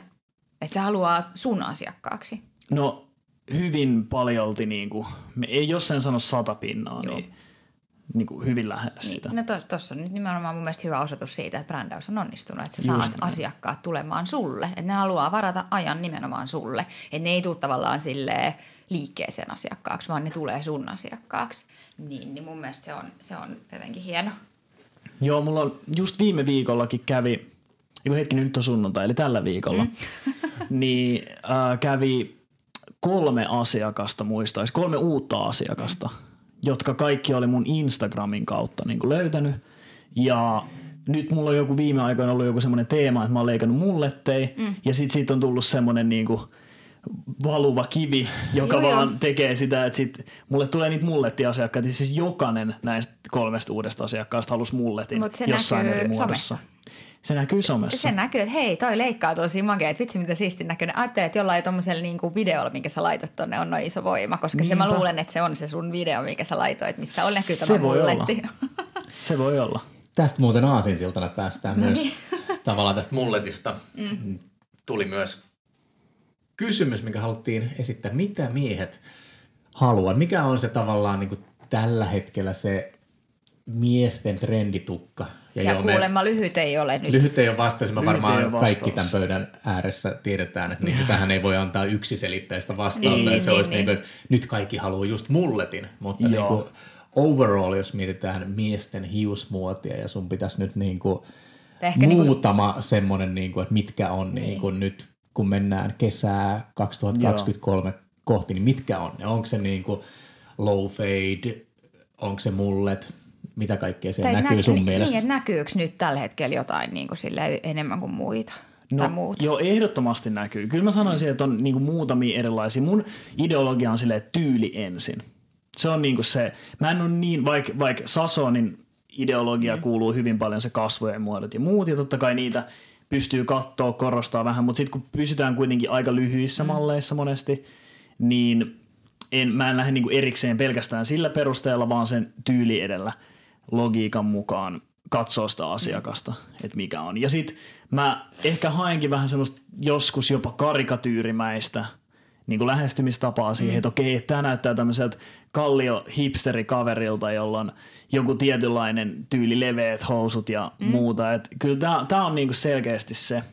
Että se haluaa sun asiakkaaksi? No hyvin paljolti, niin kuin, ei jos sen sano sata pinnaa, Joo. niin niin kuin hyvin lähellä niin. sitä. No tuossa on nyt nimenomaan mun mielestä hyvä osoitus siitä, että brändäys on onnistunut, että sä saat Just asiakkaat tulemaan sulle, että ne haluaa varata ajan nimenomaan sulle, että ne ei tule tavallaan silleen liikkeeseen asiakkaaksi, vaan ne tulee sun asiakkaaksi. Niin, niin mun mielestä se on, se on jotenkin hieno. Joo, mulla on just viime viikollakin kävi, joku hetki nyt on sunnuntai, eli tällä viikolla, mm. niin äh, kävi kolme asiakasta muistaisi, kolme uutta asiakasta. Mm jotka kaikki oli mun Instagramin kautta niin kuin löytänyt. Ja nyt mulla on joku viime aikoina ollut joku semmoinen teema, että mä oon leikannut mullettei. Mm. Ja sit siitä on tullut semmoinen niin kuin valuva kivi, joka joo, vaan joo. tekee sitä, että sit mulle tulee niitä mullettiasiakkaita. Siis jokainen näistä kolmesta uudesta asiakkaasta halusi mulletin Mut se jossain eri muodossa. Somessa. Se näkyy somessa. Se, se näkyy, että hei, toi leikkaa tosi makea, että vitsi mitä siistin näköinen. Ajattelee, että jollain tuommoisella niinku videolla, minkä sä laitat tonne, on noin iso voima, koska Niinpä. se mä luulen, että se on se sun video, minkä sä laitoit, missä on näkyy tämä mulletti. se voi olla. Tästä muuten aasinsiltana päästään no myös niin. tavallaan tästä mulletista. Mm. Tuli myös kysymys, mikä haluttiin esittää. Mitä miehet haluaa? Mikä on se tavallaan niin kuin tällä hetkellä se miesten trenditukka, ja, ja joo, kuulemma me, lyhyt ei ole nyt. Lyhyt ei ole vastaus. Me varmaan kaikki tämän pöydän ääressä tiedetään, että niin, tähän ei voi antaa yksiselitteistä vastausta. Niin, että se niin, olisi niin. Niin, että nyt kaikki haluaa just mulletin, mutta niin kuin overall, jos mietitään miesten hiusmuotia ja sun pitäisi nyt niin kuin Ehkä muutama niin kuin... semmoinen, niin kuin, että mitkä on niin. Niin kuin nyt, kun mennään kesää 2023 Joo. kohti, niin mitkä on ne? Onko se niin kuin low fade, onko se mullet, mitä kaikkea siellä näkyy nä- sun niin, mielestä? Niin, näkyykö nyt tällä hetkellä jotain niin kuin enemmän kuin muita? No, joo, ehdottomasti näkyy. Kyllä mä sanoisin, että on niin kuin muutamia erilaisia. Mun ideologia on silleen tyyli ensin. Se on niin kuin se, mä en ole niin, vaikka vaik Sasonin ideologia mm. kuuluu hyvin paljon se kasvojen muodot ja muut, ja totta kai niitä pystyy katsoa, korostaa vähän, mutta sitten kun pysytään kuitenkin aika lyhyissä mm. malleissa monesti, niin en, mä en lähde niin kuin erikseen pelkästään sillä perusteella, vaan sen tyyli edellä – logiikan mukaan katsoa sitä asiakasta, mm. että mikä on. Ja sitten mä ehkä haenkin vähän semmoista joskus jopa karikatyyrimäistä niin kuin lähestymistapaa siihen, mm. että okei, tämä näyttää tämmöiseltä kallio hipsterikaverilta, jolla on joku tietynlainen tyyli leveät housut ja mm. muuta. Et kyllä tämä, tämä on niin kuin selkeästi se,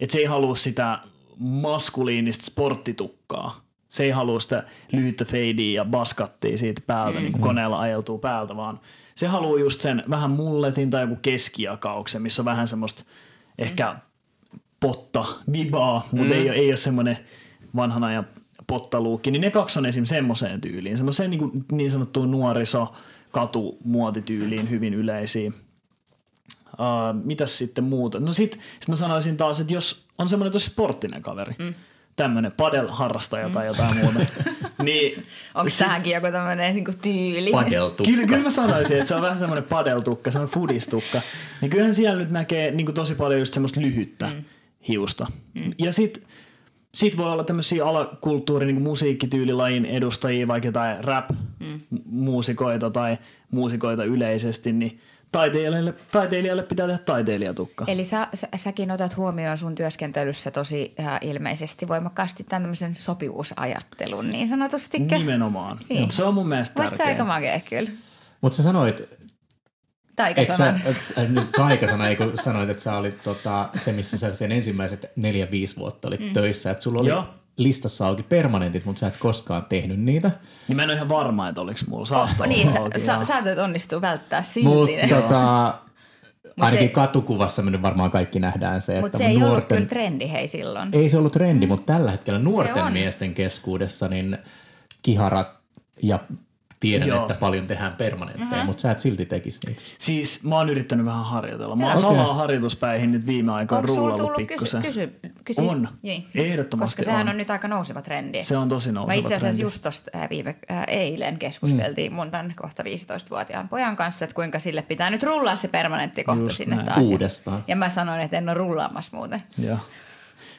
että se ei halua sitä maskuliinista sporttitukkaa. Se ei halua sitä lyhyttä feidiä ja baskattia siitä päältä, mm. niin kuin koneella ajeltuu päältä, vaan – se haluaa just sen vähän mulletin tai joku keskiakauksen, missä on vähän semmoista ehkä potta, vibaa, mutta mm. ei, ei ole semmoinen vanhana ja pottaluukki, niin ne kaksi on esim. semmoiseen tyyliin, semmoiseen niin, kuin, niin sanottuun nuoriso katumuotityyliin hyvin yleisiä. Uh, mitäs sitten muuta? No sit, sit mä sanoisin taas, että jos on semmoinen tosi sporttinen kaveri, mm tämmöinen padel-harrastaja tai jotain muuta. niin, Onko sähänkin joku tämmöinen niin tyyli? Padeltukka. Kyllä, kyllä mä sanoisin, että se on vähän semmoinen padeltukka, semmoinen fudistukka. Niin kyllähän siellä nyt näkee niin kuin tosi paljon just semmoista lyhyttä mm. hiusta. Mm. Ja sitten sit voi olla tämmöisiä alakulttuuri, niin kuin musiikkityylilajin edustajia, vaikka jotain rap-muusikoita mm. tai muusikoita yleisesti, niin – taiteilijalle, taiteilijalle pitää tehdä taiteilijatukka. Eli sä, sä, säkin otat huomioon sun työskentelyssä tosi äh, ilmeisesti voimakkaasti tämän tämmöisen sopivuusajattelun niin sanotusti. Nimenomaan. Niin. Se on mun mielestä tärkeä. se aika makea kyllä. Mutta sä sanoit, Taikasana. Sä, nyt taikasana, ei kun sanoit, että sä olit tota, se, missä sä sen ensimmäiset neljä-viisi vuotta olit mm. töissä. Että sulla oli Joo listassa auki permanentit, mutta sä et koskaan tehnyt niitä. Niin mä en ole ihan varma, että oliko mulla saattaa oh, niin, sä, sä, sä onnistua välttää silti. Mutta tota, Ainakin se- katukuvassa me nyt varmaan kaikki nähdään se, Mutta että se ei ollut nuorten... kyllä trendi hei silloin. Ei se ollut trendi, mutta tällä hetkellä nuorten miesten keskuudessa niin kiharat ja tiedän, Joo. että paljon tehdään permanentteja, Mhm. mutta sä et silti tekisi niitä. Siis mä oon yrittänyt vähän harjoitella. Mä oon Okei. salaa harjoituspäihin nyt viime aikoina rullannut tullut kysy, pikkusen. kysy, kysy, On. Niin. Ehdottomasti Koska sehän on. on. nyt aika nouseva trendi. Se on tosi Mä nouseva itse asiassa trendi. just tosta äh, viime äh, eilen keskusteltiin mun tämän kohta 15-vuotiaan pojan kanssa, että kuinka sille pitää nyt rullaa se permanentti kohta Just sinne näin. taas. Ja- Uudestaan. Ja mä sanoin, että en ole rullaamassa muuten. Joo.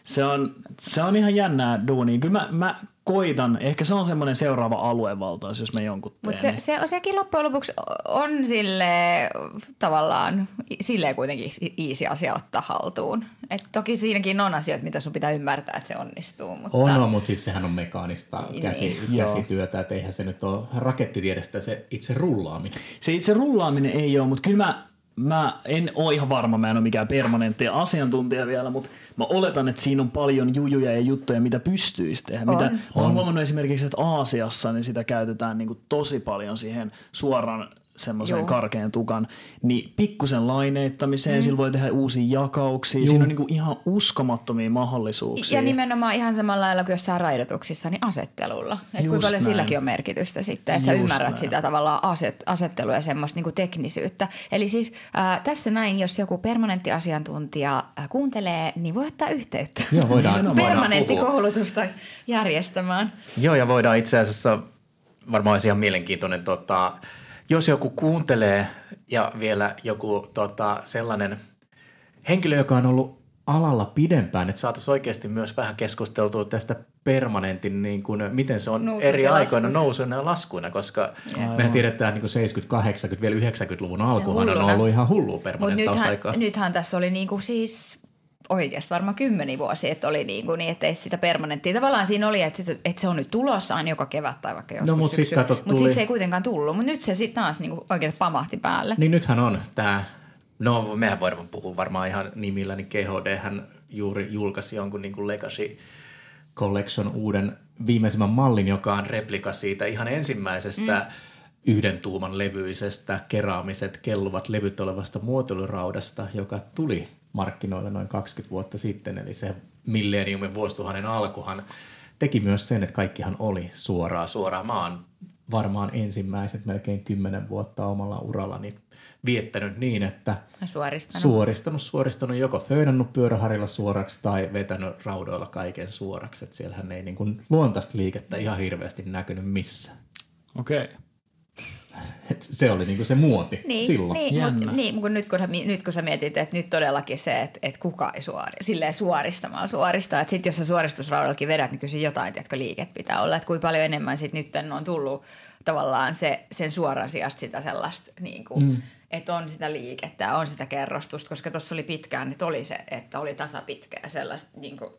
Se on, se on ihan jännää duunia. Kyllä mä, mä koitan, ehkä se on semmoinen seuraava aluevaltaus, jos mä jonkun teen. Mutta se, niin. se, sekin loppujen lopuksi on sille tavallaan, silleen kuitenkin easy asia ottaa haltuun. Et toki siinäkin on asioita, mitä sun pitää ymmärtää, että se onnistuu. Mutta On, on, mutta siis sehän on mekaanista Niin. käsi, Joo. käsityötä, että eihän se nyt ole rakettitiedestä se itse rullaaminen. Se itse rullaaminen ei ole, mutta kyllä mä, mä en ole ihan varma, mä en ole mikään permanentti asiantuntija vielä, mutta mä oletan, että siinä on paljon jujuja ja juttuja, mitä pystyisi tehdä. On. Mitä, mä oon huomannut esimerkiksi, että Aasiassa niin sitä käytetään niin kuin tosi paljon siihen suoran semmoisen Joo. karkean tukan, niin pikkusen laineittamiseen, mm. sillä voi tehdä uusia jakauksia, Juu. siinä on niin kuin ihan uskomattomia mahdollisuuksia. Ja nimenomaan ihan samalla lailla kuin jossain raidotuksissa, niin asettelulla. Että kuinka paljon näin. silläkin on merkitystä sitten, että sä Just ymmärrät näin. sitä tavallaan aset, asettelua ja semmoista niin teknisyyttä. Eli siis äh, tässä näin, jos joku permanentti asiantuntija äh, kuuntelee, niin voi ottaa yhteyttä. Joo, voidaan, puhua. Permanenttikoulutusta järjestämään. Joo, ja voidaan itse asiassa, varmaan olisi ihan mielenkiintoinen, tota, jos joku kuuntelee ja vielä joku tota, sellainen henkilö, joka on ollut alalla pidempään, että saataisiin oikeasti myös vähän keskusteltua tästä permanentin, niin kuin, miten se on Nousut eri aikoina laskut. nousuina ja laskuina, koska Aivan. me tiedetään niin kuin 70, 80, vielä 90-luvun alkuhan on ollut ihan hullua permanenttausaikaa. nythän, nythän tässä oli niinku siis oikeasti varmaan kymmeni vuosia, että oli niinku niin, että ei sitä permanenttia. Tavallaan siinä oli, että, sitä, että se on nyt tulossa aina joka kevät tai vaikka joskus mut sit kato, Mutta sitten se ei kuitenkaan tullut. Mutta nyt se sitten taas niinku oikein pamahti päälle. Niin nythän on tämä, no mehän voidaan puhua varmaan ihan nimillä, niin GHD hän juuri julkaisi jonkun niin kuin Legacy Collection uuden viimeisimmän mallin, joka on replika siitä ihan ensimmäisestä mm. yhden tuuman levyisestä keraamiset kelluvat levyt olevasta muotoiluraudasta, joka tuli markkinoille noin 20 vuotta sitten, eli se millenniumin vuosituhannen alkuhan teki myös sen, että kaikkihan oli suoraa suoraan. Mä oon varmaan ensimmäiset melkein kymmenen vuotta omalla urallani viettänyt niin, että Suoristanut. suoristanut, suoristanut joko föydannut pyöräharilla suoraksi tai vetänyt raudoilla kaiken suoraksi. Että siellähän ei niin kuin luontaista liikettä ihan hirveästi näkynyt missään. Okei. Okay. Et se oli niin kuin se muoti Niin, silloin. niin, Jännä. mutta niin, kun nyt, kun sä, nyt kun sä mietit, että nyt todellakin se, että, että kuka ei suori, silleen suoristamaan suoristaa. Että sitten jos sä suoristusraudallakin vedät, niin kyllä jotain, tiedätkö, liiket pitää olla. Että kuinka paljon enemmän sit nyt on tullut tavallaan se, sen suoran sijasta sitä sellaista, niin kuin, mm. että on sitä liikettä, on sitä kerrostusta, koska tuossa oli pitkään, että oli se, että oli tasapitkä ja sellaista, niin kuin,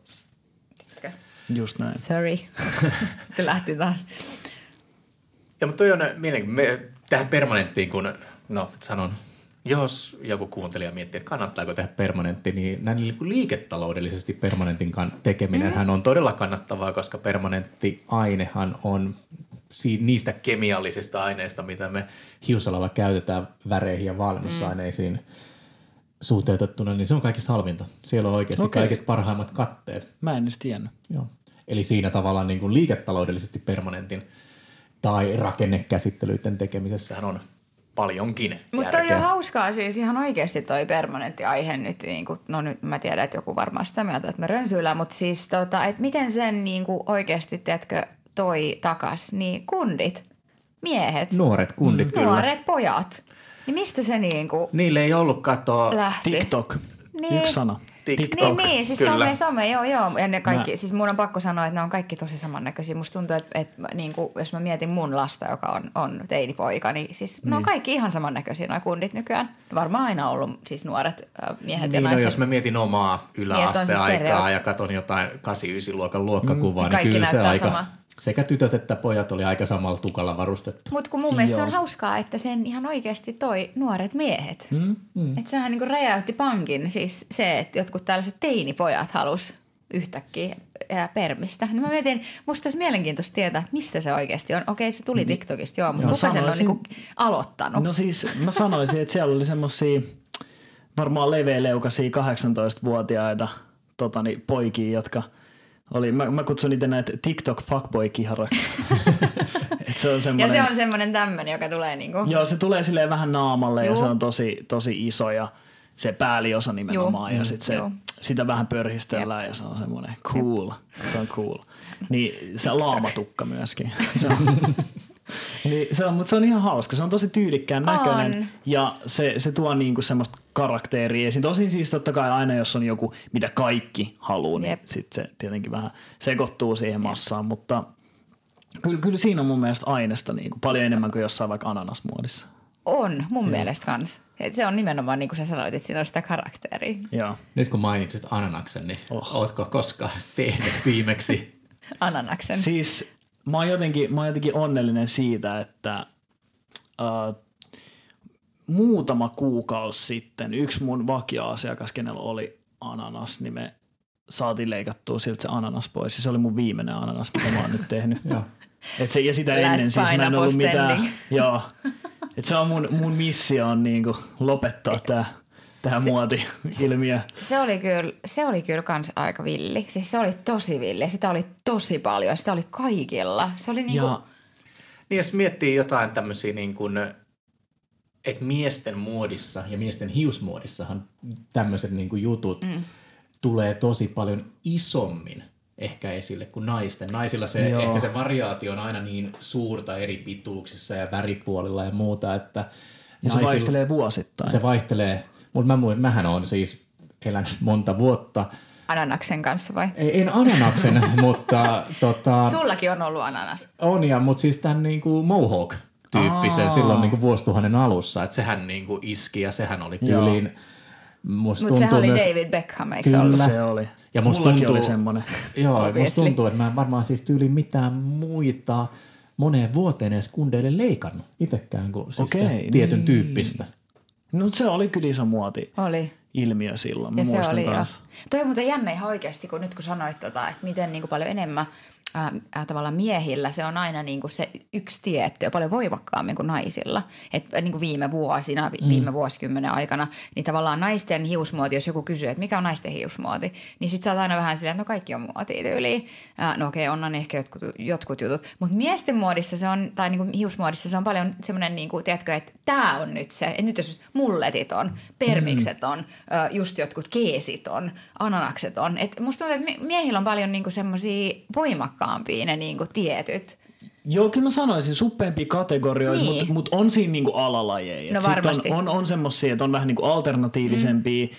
tiedätkö? Just näin. Sorry, Te lähti taas. Ja mutta toi on mielenkiintoinen. Me tähän permanenttiin, kun no sanon, jos joku kuuntelija miettii, että kannattaako tehdä permanentti, niin näin niin kuin liiketaloudellisesti permanentin tekeminen mm. on todella kannattavaa, koska permanentti ainehan on niistä kemiallisista aineista, mitä me hiusalalla käytetään väreihin ja valmennusaineisiin mm. suhteutettuna, niin se on kaikista halvinta. Siellä on oikeasti okay. Kaikista parhaimmat katteet. Mä en edes tiennyt. Joo. Eli siinä tavallaan niin kuin liiketaloudellisesti permanentin tai rakennekäsittelyiden tekemisessähän on paljonkin Mutta on hauskaa siis ihan oikeasti toi permanentti aihe nyt, niin kuin, no nyt mä tiedän, että joku varmaan sitä mieltä, että me rönsyillään, mutta siis tota, että miten sen niin kuin oikeasti, tiedätkö, toi takas, niin kundit, miehet, Nuoret kundit mm. kyllä. nuoret pojat, niin mistä se niin kuin Niille ei ollut katoa. lähti? TikTok. Niin. Yksi sana. TikTok. Niin, niin, siis Kyllä. some, some, joo, joo. Ja ne kaikki, Mä- siis mun on pakko sanoa, että ne on kaikki tosi samannäköisiä. Musta tuntuu, että, että niin kuin, jos mä mietin mun lasta, joka on, on teinipoika, niin siis ne on kaikki ihan samannäköisiä nuo kundit nykyään. Varmaan aina ollut siis nuoret miehet ja Niin, no, naiset. jos mä mietin omaa Niin, yläasteaikaa stereo- ja katon jotain 8-9-luokan luokkakuvaa, Mm. niin Kaikki kyllä se aika, samaa. Sekä tytöt että pojat oli aika samalla tukalla varustettu. Mutta kun mun mielestä se Joo. on hauskaa, että sen ihan oikeasti toi nuoret miehet. Mm. Mm. Että sehän niinku räjäytti pankin. Siis se, että jotkut tällaiset teinipojat halus yhtäkkiä permistä. Niin mä mietin, musta olisi mielenkiintoista tietää, että mistä se oikeasti on. Okei, se tuli TikTokista, joo, mutta Joo, kuka sen on niinku aloittanut? No siis mä sanoisin, että siellä oli semmosia varmaan leveäleukaisia 18-vuotiaita totani, poikia, jotka oli, mä, mä kutsun niitä näitä TikTok fuckboy kiharaksi. se on semmoinen, ja se on semmoinen tämmöinen, joka tulee niinku... Joo, se tulee silleen vähän naamalle Juu. ja se on tosi, tosi iso ja se pääliosa nimenomaan Juu. ja sit se, sitä vähän pörhistellään Jep. ja se on semmoinen cool. Jep. Se on cool. Niin se laamatukka myöskin. Se on, niin se on, mutta se on ihan hauska. Se on tosi tyylikkään näköinen on. ja se, se tuo niinku semmoista karakteria esiin. Tosin siis totta kai aina, jos on joku, mitä kaikki haluaa, niin sitten se tietenkin vähän sekoittuu siihen massaan, Jep. mutta kyllä, kyllä siinä on mun mielestä aineesta niinku paljon enemmän kuin jossain vaikka ananasmuodissa. On, mun Jep. mielestä kans. Et se on nimenomaan niin kuin sä sanoit, että siinä on sitä karakteria. Joo. Nyt kun mainitsit ananaksen, niin oh. ootko koskaan tehnyt viimeksi? ananaksen. Siis mä oon jotenkin, mä oon jotenkin onnellinen siitä, että uh, muutama kuukausi sitten yksi mun vakio-asiakas, kenellä oli ananas, niin me saatiin leikattua siltä se ananas pois. Ja se oli mun viimeinen ananas, mitä mä oon nyt tehnyt. Et se, ja sitä Last ennen siis mä en ollut mitään. Joo. Et se on mun, mun missio on niinku lopettaa tää tähän muoti-ilmiö. Se, se, oli kyllä, se oli kyllä kans aika villi. Siis se oli tosi villi. Sitä oli tosi paljon. Sitä oli kaikilla. Se oli niinku... Ja, niin jos miettii jotain tämmöisiä niin kuin, että miesten muodissa ja miesten hiusmuodissahan tämmöiset niin kuin jutut mm. tulee tosi paljon isommin ehkä esille kuin naisten. Naisilla se, Joo. ehkä se variaatio on aina niin suurta eri pituuksissa ja väripuolilla ja muuta, että ja naisilla, se vaihtelee vuosittain. Se vaihtelee mutta mä, mähän on siis elänyt monta vuotta. Ananaksen kanssa vai? Ei, en ananaksen, mutta... Tota, Sullakin on ollut ananas. On, ja, mutta siis tämän niin kuin mohawk tyyppisen Aa. silloin niin kuin vuosituhannen alussa, että sehän niin kuin iski ja sehän oli tyyliin... Mutta sehän oli myös, David Beckham, eikö kyllä. ollut? se oli. Ja musta tuntuu, oli semmoinen. Joo, musta tuntuu, että mä en varmaan siis tyyliin mitään muita moneen vuoteen edes kundeille leikannut itsekään kuin siis tietyn niin. tyyppistä. No se oli kyllä iso muoti. Oli ilmiö silloin. Mä ja se oli kanssa. jo. Toi on muuten jännä ihan oikeasti, kun nyt kun sanoit, tota, että miten niin kuin paljon enemmän ää, tavallaan miehillä se on aina niin kuin se yksi tietty ja paljon voimakkaammin kuin naisilla. Et niin kuin viime vuosina, mm. viime vuosikymmenen aikana, niin tavallaan naisten hiusmuoti, jos joku kysyy, että mikä on naisten hiusmuoti, niin sit sä oot aina vähän silleen, että no kaikki on muotia tyyliin. no okei, okay, on ehkä jotkut, jotkut jutut. Mutta miesten muodissa se on, tai niin kuin hiusmuodissa se on paljon semmoinen, niin kuin, tiedätkö, että tämä on nyt se, että nyt jos mulletit on, permikset on, just jotkut keesit on, ananakset on. Et musta tuntuu, että miehillä on paljon niin semmoisia voimakkaampia ne niin kuin tietyt. Joo, kyllä mä sanoisin suppeampia kategorioita, niin. mutta mut on siinä niinku alalajeja. No varmasti. On, on, on semmoisia, että on vähän niinku alternatiivisempia mm.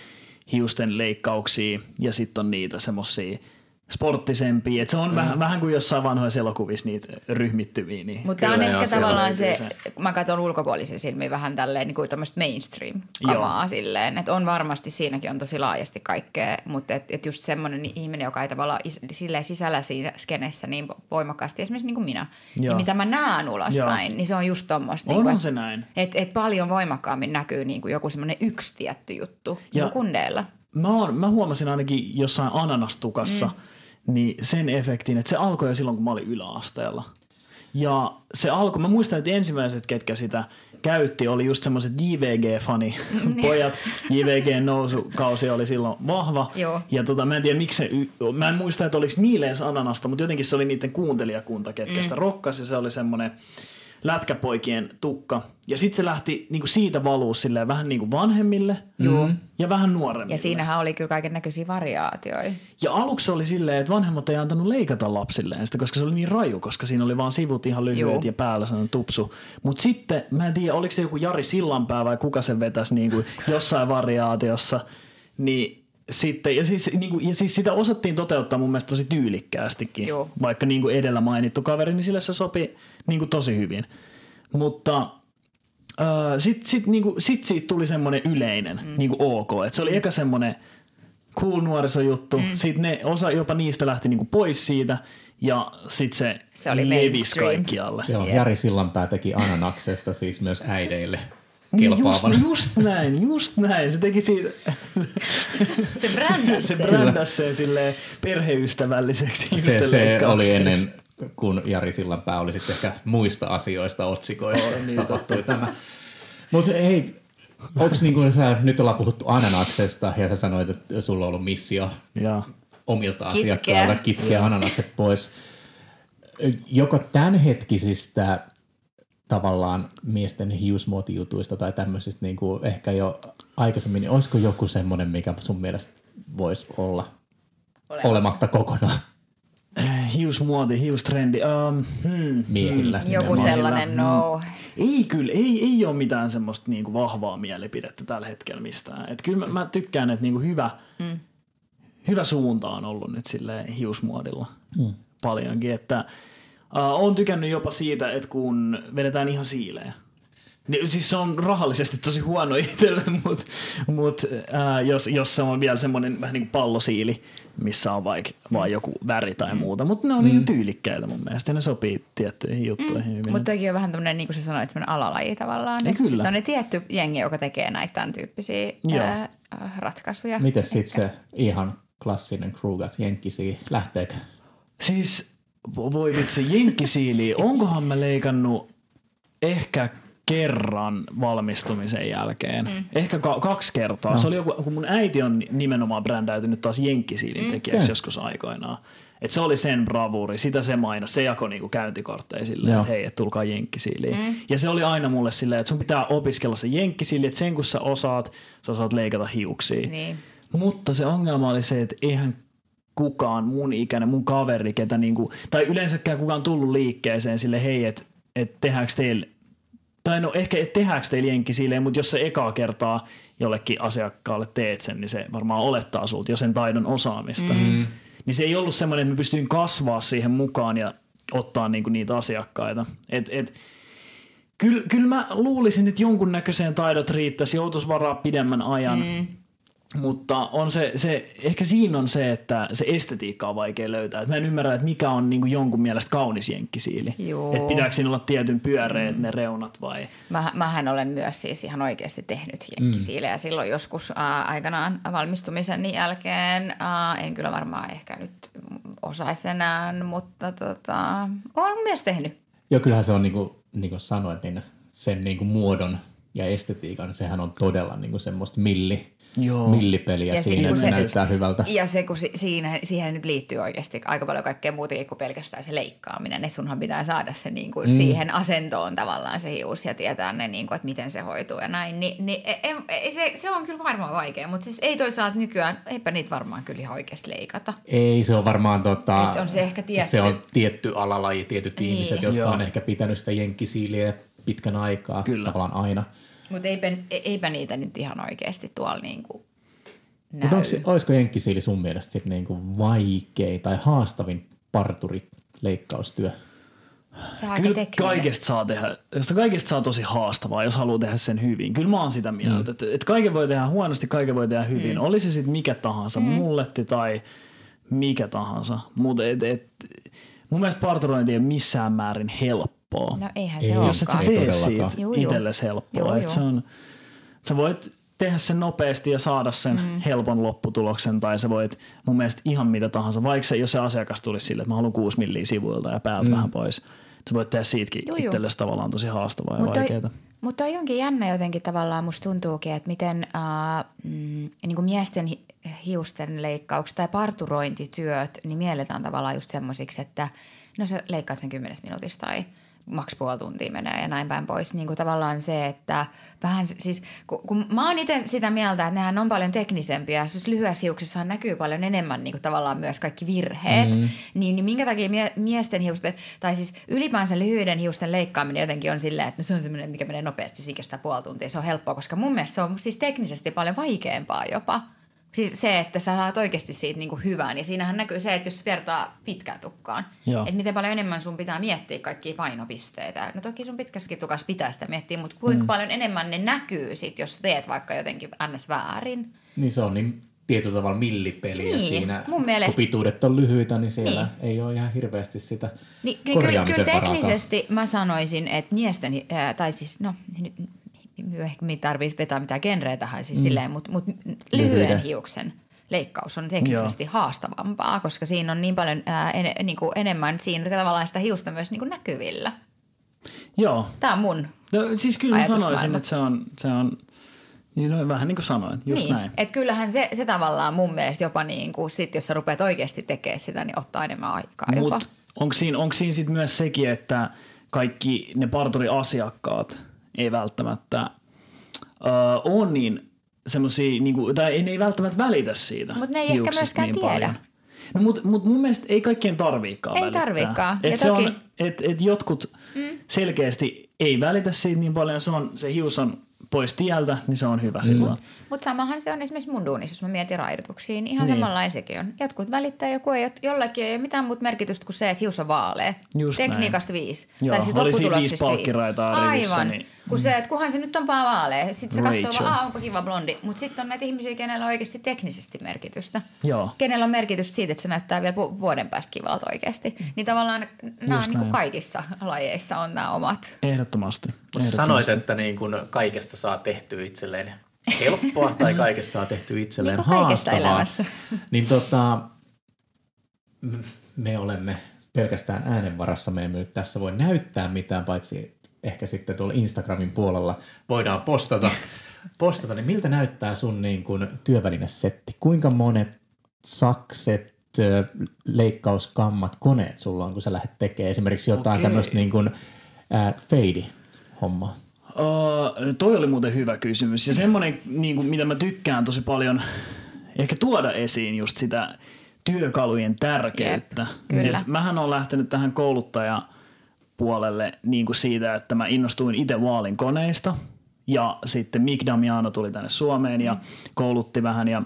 hiusten leikkauksia ja sitten on niitä semmoisia – sporttisempia. Et se on mm. vähän, vähän kuin jossain vanhoissa elokuvissa niitä ryhmittyviä. Niin Mutta on ehkä tavallaan se, kun mä katson ulkopuolisen silmiin vähän tälleen niin kuin tämmöistä mainstream-kamaa silleen, että on varmasti siinäkin on tosi laajasti kaikkea, mutta et, et just semmoinen ihminen, joka ei tavallaan is, silleen sisällä siinä skenessä niin voimakkaasti, esimerkiksi niin kuin minä, niin mitä mä näen ulospäin, niin se on just tommoista. Niin kuin, se näin. Että et paljon voimakkaammin näkyy niin kuin joku semmoinen yksi tietty juttu ja kundeilla. Mä, oon, mä huomasin ainakin jossain ananastukassa, mm niin sen efektin, että se alkoi jo silloin, kun mä olin yläasteella. Ja se alkoi, mä muistan, että ensimmäiset, ketkä sitä käytti, oli just semmoiset JVG-fani pojat. JVGn nousukausi oli silloin vahva. Joo. Ja tota, mä en tiedä, miksi se, mä en muista, että oliko niille edes ananasta, mutta jotenkin se oli niiden kuuntelijakunta, ketkä mm. sitä rokkasi. Se oli semmoinen lätkäpoikien tukka. Ja sitten se lähti niinku siitä valuu silleen vähän niinku vanhemmille Joo. ja vähän nuoremmille. Ja siinähän oli kyllä kaiken näköisiä variaatioita. Ja aluksi oli silleen, että vanhemmat ei antanut leikata lapsilleen sitä, koska se oli niin raju, koska siinä oli vaan sivut ihan lyhyet Joo. ja päällä sellainen tupsu. Mutta sitten, mä en tiedä, oliko se joku Jari Sillanpää vai kuka sen vetäisi niinku jossain variaatiossa, niin sitten, ja siis, niin kuin, ja siis sitä osattiin toteuttaa mun mielestä tosi tyylikkäästikin. Joo. Vaikka niin kuin edellä mainittu kaveri, niin sille se sopi niin kuin tosi hyvin. Mutta äh, sitten sit, niin kuin, sit siitä tuli semmoinen yleinen mm. niin kuin ok. Että se oli mm. eka semmoinen cool nuorisojuttu. Mm. Sitten ne, osa jopa niistä lähti niin kuin pois siitä ja sitten se, se oli levisi kaikkialle. Joo, yeah. Jari Sillanpää teki ananaksesta siis myös äideille niin just, just näin, just näin. Se teki siitä... se brändäsi se, se brändäsi sen silleen perheystävälliseksi. Se, se oli ennen, kun Jari Sillanpää oli sitten ehkä muista asioista otsikoissa. Oh, niin, tapahtui tämä. Mutta hei, onko niin kuin sä, nyt ollaan puhuttu ananaksesta ja sä sanoit, että sulla on ollut missio Ja. omilta Kitkeä. asiakkailta kitkeä ananakset pois. Joko tämänhetkisistä tavallaan miesten hiusmuotijutuista tai tämmöisistä niin kuin ehkä jo aikaisemmin, niin olisiko joku semmoinen, mikä sun mielestä voisi olla olematta kokonaan Hiusmuoti, hiustrendi. Um, hmm, miehillä? Joku nimenomaan? sellainen, no. Ei kyllä, ei, ei ole mitään semmoista niinku vahvaa mielipidettä tällä hetkellä mistään. Et kyllä mä, mä tykkään, että niinku hyvä, mm. hyvä suunta on ollut nyt sille hiusmuodilla mm. paljonkin. Että, uh, on tykännyt jopa siitä, että kun vedetään ihan siilejä. Niin, siis se on rahallisesti tosi huono itselle, mutta mut, ää, jos, jos se on vielä semmoinen vähän niin kuin pallosiili, missä on vaikka vaan joku väri tai muuta. Mutta ne on mm. niin tyylikkäitä mun mielestä ja ne sopii tiettyihin juttuihin mm. hyvin. Mutta toki on vähän tämmöinen, niin kuin sä sanoit, semmoinen alalaji tavallaan. Ei, kyllä. Sitten on ne tietty jengi, joka tekee näitä tämän tyyppisiä Joo. ää, äh, ratkaisuja. Miten sitten se ihan klassinen kruugat jenkkisiä, lähteekö? Siis voi vitsi, jenkkisiili, onkohan mä leikannut ehkä kerran valmistumisen jälkeen. Mm. Ehkä ka- kaksi kertaa. No. Se oli joku, kun mun äiti on nimenomaan brändäytynyt taas jenkkisiilin Mm. tekijäksi Okei. joskus aikoinaan. Et se oli sen bravuuri, sitä se mainos, se jakoi niinku käyntikortteja silleen, Joo. että hei, et tulkaa jenkkisiiliin. Mm. Ja se oli aina mulle silleen, että sun pitää opiskella se jenkkisiili, että sen kun sä osaat, sä osaat leikata hiuksia. Niin. Mutta se ongelma oli se, että eihän kukaan mun ikäinen, mun kaveri, ketä niinku, tai yleensäkään kukaan tullut liikkeeseen sille, hei, että et tehdäänkö teillä, tai no ehkä et tehdäänkö teillä jenkki silleen, mutta jos se ekaa kertaa jollekin asiakkaalle teet sen, niin se varmaan olettaa sulta jo sen taidon osaamista. Mm. Niin se ei ollut semmoinen, että mä pystyin kasvaa siihen mukaan ja ottaa niinku niitä asiakkaita. Et, et, Kyllä, kyllä mä luulisin, että jonkunnäköiseen taidot riittäisi, joutuisi varaa pidemmän ajan. Mm. Mutta on se, se, ehkä siinä on se, että se estetiikka on vaikea löytää. Et mä en ymmärrä, että mikä on niin jonkun mielestä kaunis jenkkisiili. Että pitääkö siinä olla tietyn pyöreät mm. ne reunat vai? Mä, mähän olen myös siis ihan oikeasti tehnyt jenkkisiilejä mm. silloin joskus ää, aikanaan valmistumisen jälkeen. Ää, en kyllä varmaan ehkä nyt osaisi enää, mutta tota, olen myös tehnyt. Joo, kyllähän se on niin kuin, niin kuin sanoit, niin sen niin kuin muodon ja estetiikan, sehän on todella niin kuin semmoista milli, Joo. millipeliä Ja siinä, se se- näyttää hyvältä. Ja se, kun si- siinä, siihen nyt liittyy oikeasti aika paljon kaikkea muutakin kuin pelkästään se leikkaaminen. Että sunhan pitää saada se niin kuin mm. siihen asentoon tavallaan se hius ja tietää ne, niin kuin, että miten se hoituu ja näin. Ni, niin ei, ei, se, se on kyllä varmaan vaikea, mutta siis ei toisaalta nykyään, eipä niitä varmaan kyllä ihan oikeasti leikata. Ei, se on varmaan tota, Et on se ehkä tietty- se on tietty alalaji, tietyt Niin. ihmiset, jotka Joo. on ehkä pitänyt sitä jenkkisiiliä pitkän aikaa, Kyllä. tavallaan aina. Mutta eipä, eipä niitä nyt ihan oikeasti tuolla niin kuin näy. Onko, olisiko jenkkisiili sun mielestä sit niinku vaikein tai haastavin parturileikkaustyö? Kyllä kaikesta saa tehdä, sitä kaikesta saa tosi haastavaa, jos haluaa tehdä sen hyvin. Kyllä mä oon sitä mieltä, mm. että, että kaiken voi tehdä huonosti, kaiken voi tehdä hyvin. Mm. Oli se sitten mikä tahansa, mm. mulletti tai mikä tahansa. Mutta et, et, mun mielestä parturointi ei ole missään määrin helppoa. No eihän Ei, se jos jos et sä. Ei tee siitä Juu, juu. itsellesi helppoa. Juu, Et juu. se on, sä voit tehdä sen nopeasti ja saada sen mm. helpon lopputuloksen, tai sä voit mun mielestä ihan mitä tahansa, vaikka se, jos se asiakas tulisi sille, että mä haluan 6 milliä sivuilta ja päältä mm. vähän pois, sä voit tehdä siitäkin Juu, juu. itsellesi tavallaan tosi haastavaa ja Mutta vaikeaa. mutta on jonkin jännä jotenkin tavallaan musta tuntuukin, että miten äh, mm, niin kuin miesten hi- hiusten leikkaukset tai parturointityöt niin mielletään tavallaan just semmoisiksi, että no sä leikkaat sen kymmenes minuutissa tai maks puoli tuntia menee ja näin päin pois. Niin kuin tavallaan se, että vähän siis, kun, kun mä oon itse sitä mieltä, että nehän on paljon teknisempiä. Siis lyhyessä hiuksessa näkyy paljon enemmän niin kuin tavallaan myös kaikki virheet. Mm. Niin, niin minkä takia mie- miesten hiusten, tai siis ylipäänsä lyhyiden hiusten leikkaaminen jotenkin on silleen, että no se on semmoinen, mikä menee nopeasti, se kestää puoli tuntia. Se on helppoa, koska mun mielestä se on siis teknisesti paljon vaikeampaa jopa. Siis se, että sä saat oikeasti siitä niinku hyvän. Ja siinähän näkyy se, että jos vertaa pitkään tukkaan, Joo. että miten paljon enemmän sun pitää miettiä kaikkia painopisteitä. No toki sun pitkässäkin tukassa pitää sitä miettiä, mutta kuinka mm. paljon enemmän ne näkyy sit, jos teet vaikka jotenkin ns. väärin. Niin se on niin tietyllä tavalla millipeliä Niin, siinä. mun mielestä- Kun pituudet on lyhyitä, niin siellä Niin. ei ole ihan hirveästi sitä Niin, niin kyllä, korjaamisen kyllä teknisesti mä sanoisin, että miesten, ää, tai siis no nyt ehkä me tarvitsisi vetää mitään genreä tähän siis mm. silleen, mutta mut lyhyen Lyhyiden. hiuksen leikkaus on teknisesti Joo. haastavampaa, koska siinä on niin paljon ää, en, niin kuin enemmän siinä tavallaan sitä hiusta myös niin kuin näkyvillä. Joo, Tämä on mun. no, siis kyllä mä sanoisin, että se on, se on No, vähän niin kuin sanoin, just niin. näin. Et kyllähän se, se tavallaan mun mielestä jopa niin kuin sit, jos sä rupeat oikeasti tekemään sitä, niin ottaa enemmän aikaa jopa. Mutta onko siinä, onko siinä sit myös sekin, että kaikki ne parturi-asiakkaat ei välttämättä öö, ole niin semmoisia, niinku, tai ne ei välttämättä välitä siitä Mut ne ei ehkä myöskään niin tiedä. paljon. No, mutta mut mun mielestä ei kaikkien tarviikaan Ei välittää. tarviikaan. Et Ja se toki- on, et, et jotkut mm. selkeästi ei välitä siitä niin paljon, se, on, se hius on pois tieltä, niin se on hyvä mm. silloin. Mutta samahan se on esimerkiksi mun duunissa, jos mä mietin raidotuksia, niin ihan Niin. samanlainen sekin on. Jotkut välittää, joku ei, jollakin ei ole mitään muuta merkitystä kuin se, että hius on vaalea. Just näin. Tekniikasta viisi. Joo, tai sit oli siinä lopputuloksista viisi palkkiraitaa rivissä, Aivan. niin- Kun se, että kunhan se nyt on vaan vaalea. Sitten se katsoo Rachel. vaan, "Aa, onko kiva blondi. Mutta sitten on näitä ihmisiä, kenellä on oikeasti teknisesti merkitystä. Joo. Kenellä on merkitystä siitä, että se näyttää vielä vu- vuoden päästä kivalta oikeasti. Niin tavallaan nämä niin kuin kaikissa lajeissa on nämä omat. Ehdottomasti. Ehdottomasti. sanoit, että niin kun kaikesta saa tehtyä itselleen helppoa tai kaikesta saa tehtyä itselleen Niin kuin kaikessa haastavaa. elämässä. Niin tota, me olemme pelkästään äänen varassa. Me emme nyt tässä voi näyttää mitään, paitsi ehkä sitten tuolla Instagramin puolella voidaan postata. postata. Niin miltä näyttää sun niin kun työvälinesetti? Kuinka monet sakset, leikkauskammat, koneet sulla on, kun sä lähdet tekemään esimerkiksi jotain tämmöistä niin kuin, äh, fade-hommaa? Uh, toi oli muuten hyvä kysymys. Ja semmoinen, niin kuin, mitä mä tykkään tosi paljon ehkä tuoda esiin just sitä työkalujen tärkeyttä. Jep, kyllä. Et mähän on lähtenyt tähän kouluttajapuolelle niin kuin siitä, että mä innostuin itse Vaalin koneista. Ja sitten Mick Damiano tuli tänne Suomeen ja koulutti vähän ja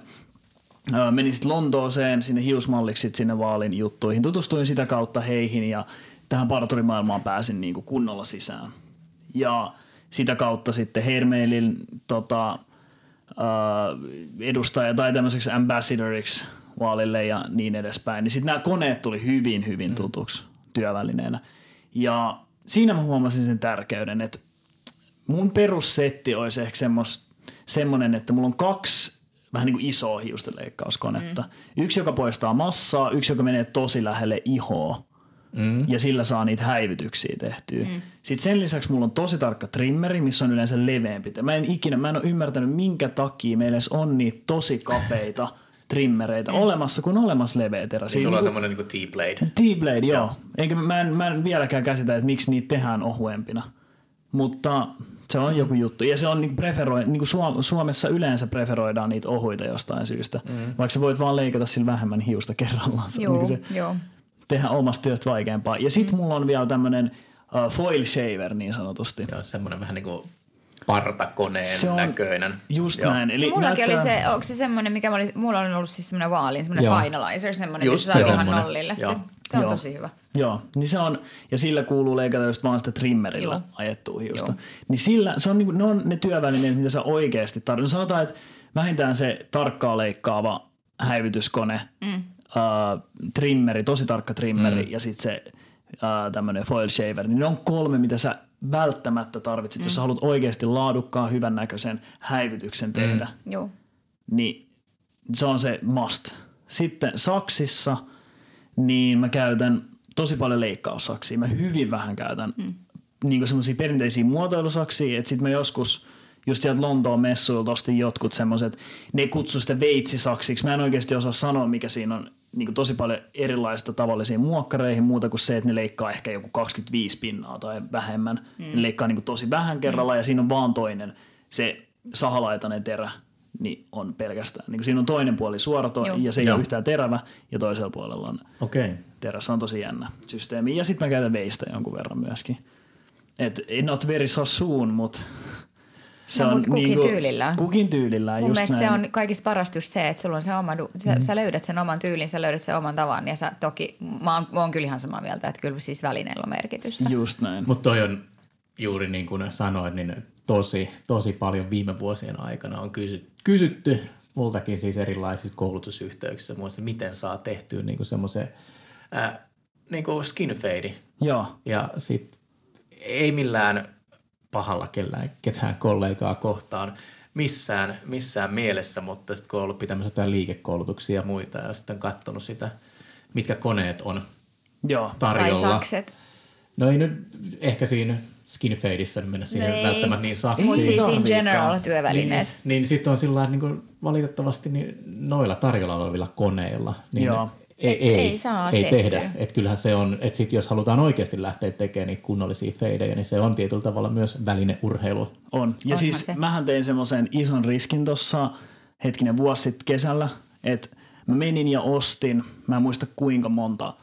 menin sitten Lontooseen sinne hiusmalliksi sinne Vaalin juttuihin. Tutustuin sitä kautta heihin ja tähän parturimaailmaan pääsin niinku kunnolla sisään. Ja sitä kautta sitten Hermeilin tota, edustaja tai tämmöiseksi ambassadoriksi Vaalille ja niin edespäin. Niin sitten nämä koneet tuli hyvin, hyvin tutuksi työvälineenä. Ja siinä mä huomasin sen tärkeyden, että mun perussetti olisi ehkä semmos, semmoinen, että mulla on kaksi vähän niin kuin isoa hiustenleikkauskonetta. Mm. Yksi, joka poistaa massaa, yksi, joka menee tosi lähelle ihoa. Mm. Ja sillä saa niitä häivytyksiä tehtyä. Mm. Sitten sen lisäksi mulla on tosi tarkka trimmeri, missä on yleensä leveämpi. Mä en ikinä, mä en ole ymmärtänyt, minkä takia meillä on niitä tosi kapeita trimmereitä mm. olemassa, kun on olemassa leveä terä. Niin Siinä sulla on niinku- semmoinen niin T-blade. T-Blade, joo. Eikä, mä, en, mä en vieläkään käsitä, että miksi niitä tehdään ohuempina. Mutta se on joku juttu. Ja se on niin preferoi, niin kuin Suomessa yleensä preferoidaan niitä ohuita jostain syystä. Mm. Vaikka sä voit vaan leikata sillä vähemmän hiusta kerrallaan. Se Joo, niin se joo. tehdä omasta työstä vaikeampaa. Ja sit mulla on vielä tämmönen uh, foil shaver niin sanotusti. Joo, semmoinen vähän niin kuin partakoneen Se on näköinen. Just Joo. näin. Eli Mullakin näyttää, oli se, onko se semmoinen, mikä oli, mulla on ollut siis semmoinen vaalin, semmoinen Joo. finalizer, semmoinen, Just missä saa se ihan nollille. Se, Joo. se on Joo. tosi hyvä. Joo, niin se on, ja sillä kuuluu leikata just vaan sitä trimmerillä Joo. ajettua hiusta. Joo. Niin sillä, se on, niinku, ne on ne työvälineet, mitä sä oikeasti tarvitset. No sanotaan, että vähintään se tarkkaa leikkaava häivytyskone, mm. äh, trimmeri, tosi tarkka trimmeri mm. ja sitten se äh, tämmöinen foil shaver, niin ne on kolme, mitä sä välttämättä tarvitset, mm. jos sä haluat oikeasti laadukkaan, hyvän näköisen häivytyksen tehdä. Joo. Niin se on se must. Sitten saksissa, niin mä käytän tosi paljon leikkaussaksia. Mä hyvin vähän käytän mm. niin semmoisia perinteisiä muotoilusaksia, että sitten mä joskus just sieltä Lontoon messuilta ostin jotkut semmoiset, ne kutsu sitä veitsisaksiksi. Mä en oikeasti osaa sanoa, mikä siinä on niin kuin tosi paljon erilaista tavallisiin muokkareihin muuta kuin se, että ne leikkaa ehkä joku 25 pinnaa tai vähemmän. Mm. Ne leikkaa niin kuin tosi vähän kerralla mm. ja siinä on vaan toinen, se sahalaitainen terä, niin on pelkästään. Niin kuin siinä on toinen puoli suorato Joo. ja se ei Joo. ole yhtään terävä ja toisella puolella on Okei. Okay. terässä on tosi jännä systeemi. Ja sitten mä käytän veistä jonkun verran myöskin. Et not very sassoon, mutta se No, on kukin niinku, tyylillään. Kukin tyylillään, Mun just mielestä näin. se on kaikista parasta just se, että sulla on se oma, du- sä, mm. sä löydät sen oman tyylin, sä löydät sen oman tavan ja sä toki, mä oon, mä oon kyllä ihan samaa mieltä, että kyllä siis välineillä on merkitystä. Just näin. Mutta toi on juuri niin kuin sanoit, niin tosi, tosi paljon viime vuosien aikana on kysy, kysytty multakin siis erilaisissa koulutusyhteyksissä, muista, miten saa tehtyä niin semmoisen äh, niin kuin skin fade. Joo, Ja sit ei millään pahalla kellään, ketään kollegaa kohtaan missään, missään mielessä, mutta sitten kun on ollut pitämässä jotain liikekoulutuksia ja muita ja sitten on katsonut sitä, mitkä koneet on joo. Tai tarjolla. sakset. No ei nyt ehkä siinä skin fadeissa niin mennä siihen No ei. välttämättä niin saksiin. Mutta siis in general työvälineet. Niin, niin sitten on sillä lailla, niin kuin valitettavasti niin noilla tarjolla olevilla koneilla, niin Joo. Ei, Et ei, ei saa ei tehdä. Että kyllähän se on, että sit jos halutaan oikeasti lähteä tekemään niitä kunnollisia feidejä, niin se on tietyllä tavalla myös välineurheilua. On. Ja Onhan siis se. mähän tein semmoisen ison riskin tuossa hetkinen vuosi sitten kesällä, että mä menin ja ostin, mä en muista kuinka monta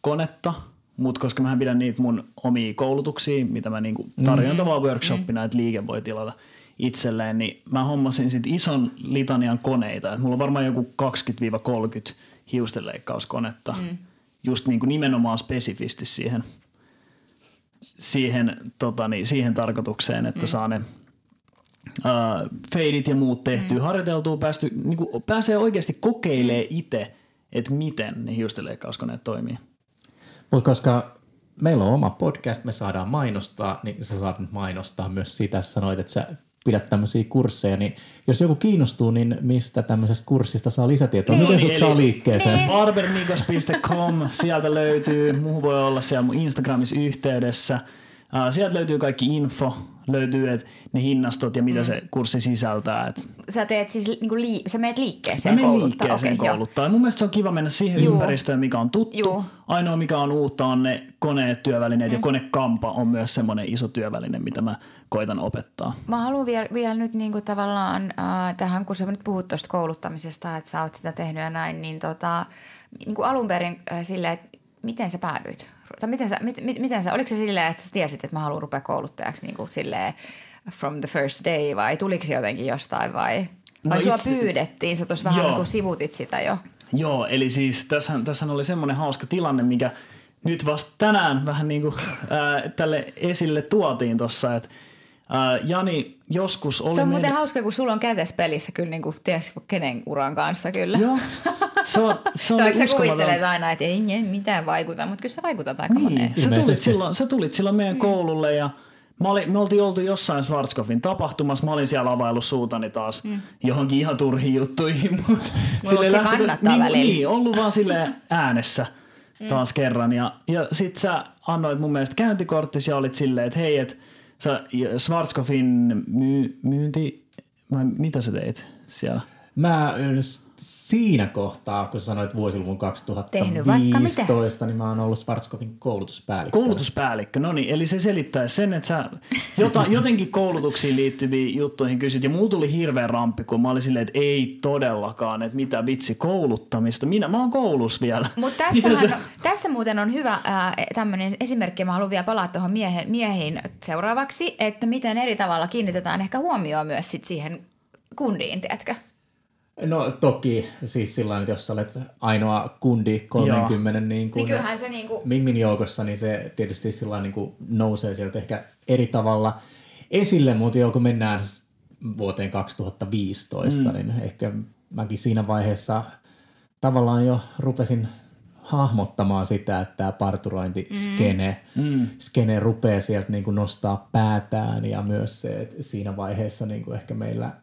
konetta, mutta koska mä pidän niitä mun omia koulutuksia, mitä mä niinku tarjoan mm. vaan workshopina, että liike voi tilata itselleen, niin mä hommasin sit ison litanian koneita. Et mulla on varmaan joku 20-30 hiustenleikkauskonetta, mm. just niinku nimenomaan spesifisti siihen, siihen, tota niin, siihen tarkoitukseen, että mm. saa ne uh, feidit ja muut tehtyä, mm. harjoiteltua, päästy, niin kuin, pääsee oikeasti kokeilemaan itse, että miten ne hiustenleikkauskoneet toimii. Mutta koska meillä on oma podcast, me saadaan mainostaa, niin sä saat nyt mainostaa myös sitä. Sä sanoit, että sä pidät tämmöisiä kursseja, niin jos joku kiinnostuu, niin mistä tämmöisestä kurssista saa lisätietoa? Miten sut saa liikkeeseen? barbermikos.com, sieltä löytyy, muuhun voi olla siellä mun Instagramissa yhteydessä. Sieltä löytyy kaikki info, löytyy et ne hinnastot ja mitä mm. se kurssi sisältää. Et Sä teet siis niinku lii- sä meet Mä liikkeeseen menen kouluttaa. liikkeeseen joo. kouluttaa. Mun mielestä se on kiva mennä siihen Juu. ympäristöön, mikä on tuttu. Juu. Ainoa, mikä on uutta, on ne koneet, työvälineet mm. ja konekampa on myös semmoinen iso työväline, mitä mä koitan opettaa. Mä haluan vielä, vielä nyt niinku tavallaan äh, tähän, kun sä nyt puhut tuosta kouluttamisesta, että sä oot sitä tehnyt ja näin, niin tota, niinku alun perin äh, silleen, että miten sä päädyit? Tai miten sä, mit, mit, miten sä, oliko se silleen, että sä tiesit, että mä haluan rupea kouluttajaksi niinku silleen from the first day vai tuliko se jotenkin jostain vai? Vai No sua itse- pyydettiin, sä tuossa vähän niin kuin sivutit sitä jo. Joo, eli siis tässä, tässä oli semmoinen hauska tilanne, mikä nyt vasta tänään vähän niin kuin ää, tälle esille tuotiin tuossa, että ää, Jani joskus oli Se on muuten meille- hauska, kun sulla on kätes pelissä kyllä niin kuin ties kenen uran kanssa kyllä. Joo, se on, se oli sä kuvittelet aina, että ei ei mitään vaikuta, mutta kyllä sä vaikutat aika moneen. Niin, sä tulit, silloin, sä tulit silloin meidän koululle ja mä olin, me oltiin oltu jossain Schwarzkopfin tapahtumassa. Mä olin siellä availlut suutani taas mm. johonkin ihan turhiin juttuihin. Mutta silleen se lähtökö- kannattaa niin, välillä. Niin, ollut vaan sille äänessä taas kerran. Ja, ja sit sä annoit mun mielestä käyntikorttis ja olit silleen, että hei, että sa, SmartCofin müü, müündi, mida sa teed seal? Mä siinä kohtaa, kun sanoit vuosiluvun Tehnyt vaikka 2015, niin mä oon ollut Schwarzkopfin koulutuspäällikkö. Koulutuspäällikkö, no niin, eli se selittää sen, että sä jota, jotenkin koulutuksiin liittyviin juttuihin kysyt, ja mulla tuli hirveä ramppi, kun mä olin silleen, että ei todellakaan, että mitä vitsi kouluttamista, minä, mä oon koulussa vielä. Mutta tässä, sä- tässä muuten on hyvä tämmöinen esimerkki, mä haluan vielä palata tuohon miehen, miehiin seuraavaksi, että miten eri tavalla kiinnitetään ehkä huomioon myös sit siihen kundiin, tiedätkö? No toki, siis sillä että jos olet ainoa kundi 30 niin kuin, Niin kyllähän se niinku- Mimmin joukossa, niin se tietysti sillä niin kuin nousee sieltä ehkä eri tavalla esille, mutta joo, kun mennään vuoteen 2015, mm. niin ehkä mäkin siinä vaiheessa tavallaan jo rupesin hahmottamaan sitä, että tämä parturointiskene mm. skene rupeaa sieltä niin kuin nostaa päätään ja myös se, että siinä vaiheessa niin kuin ehkä meillä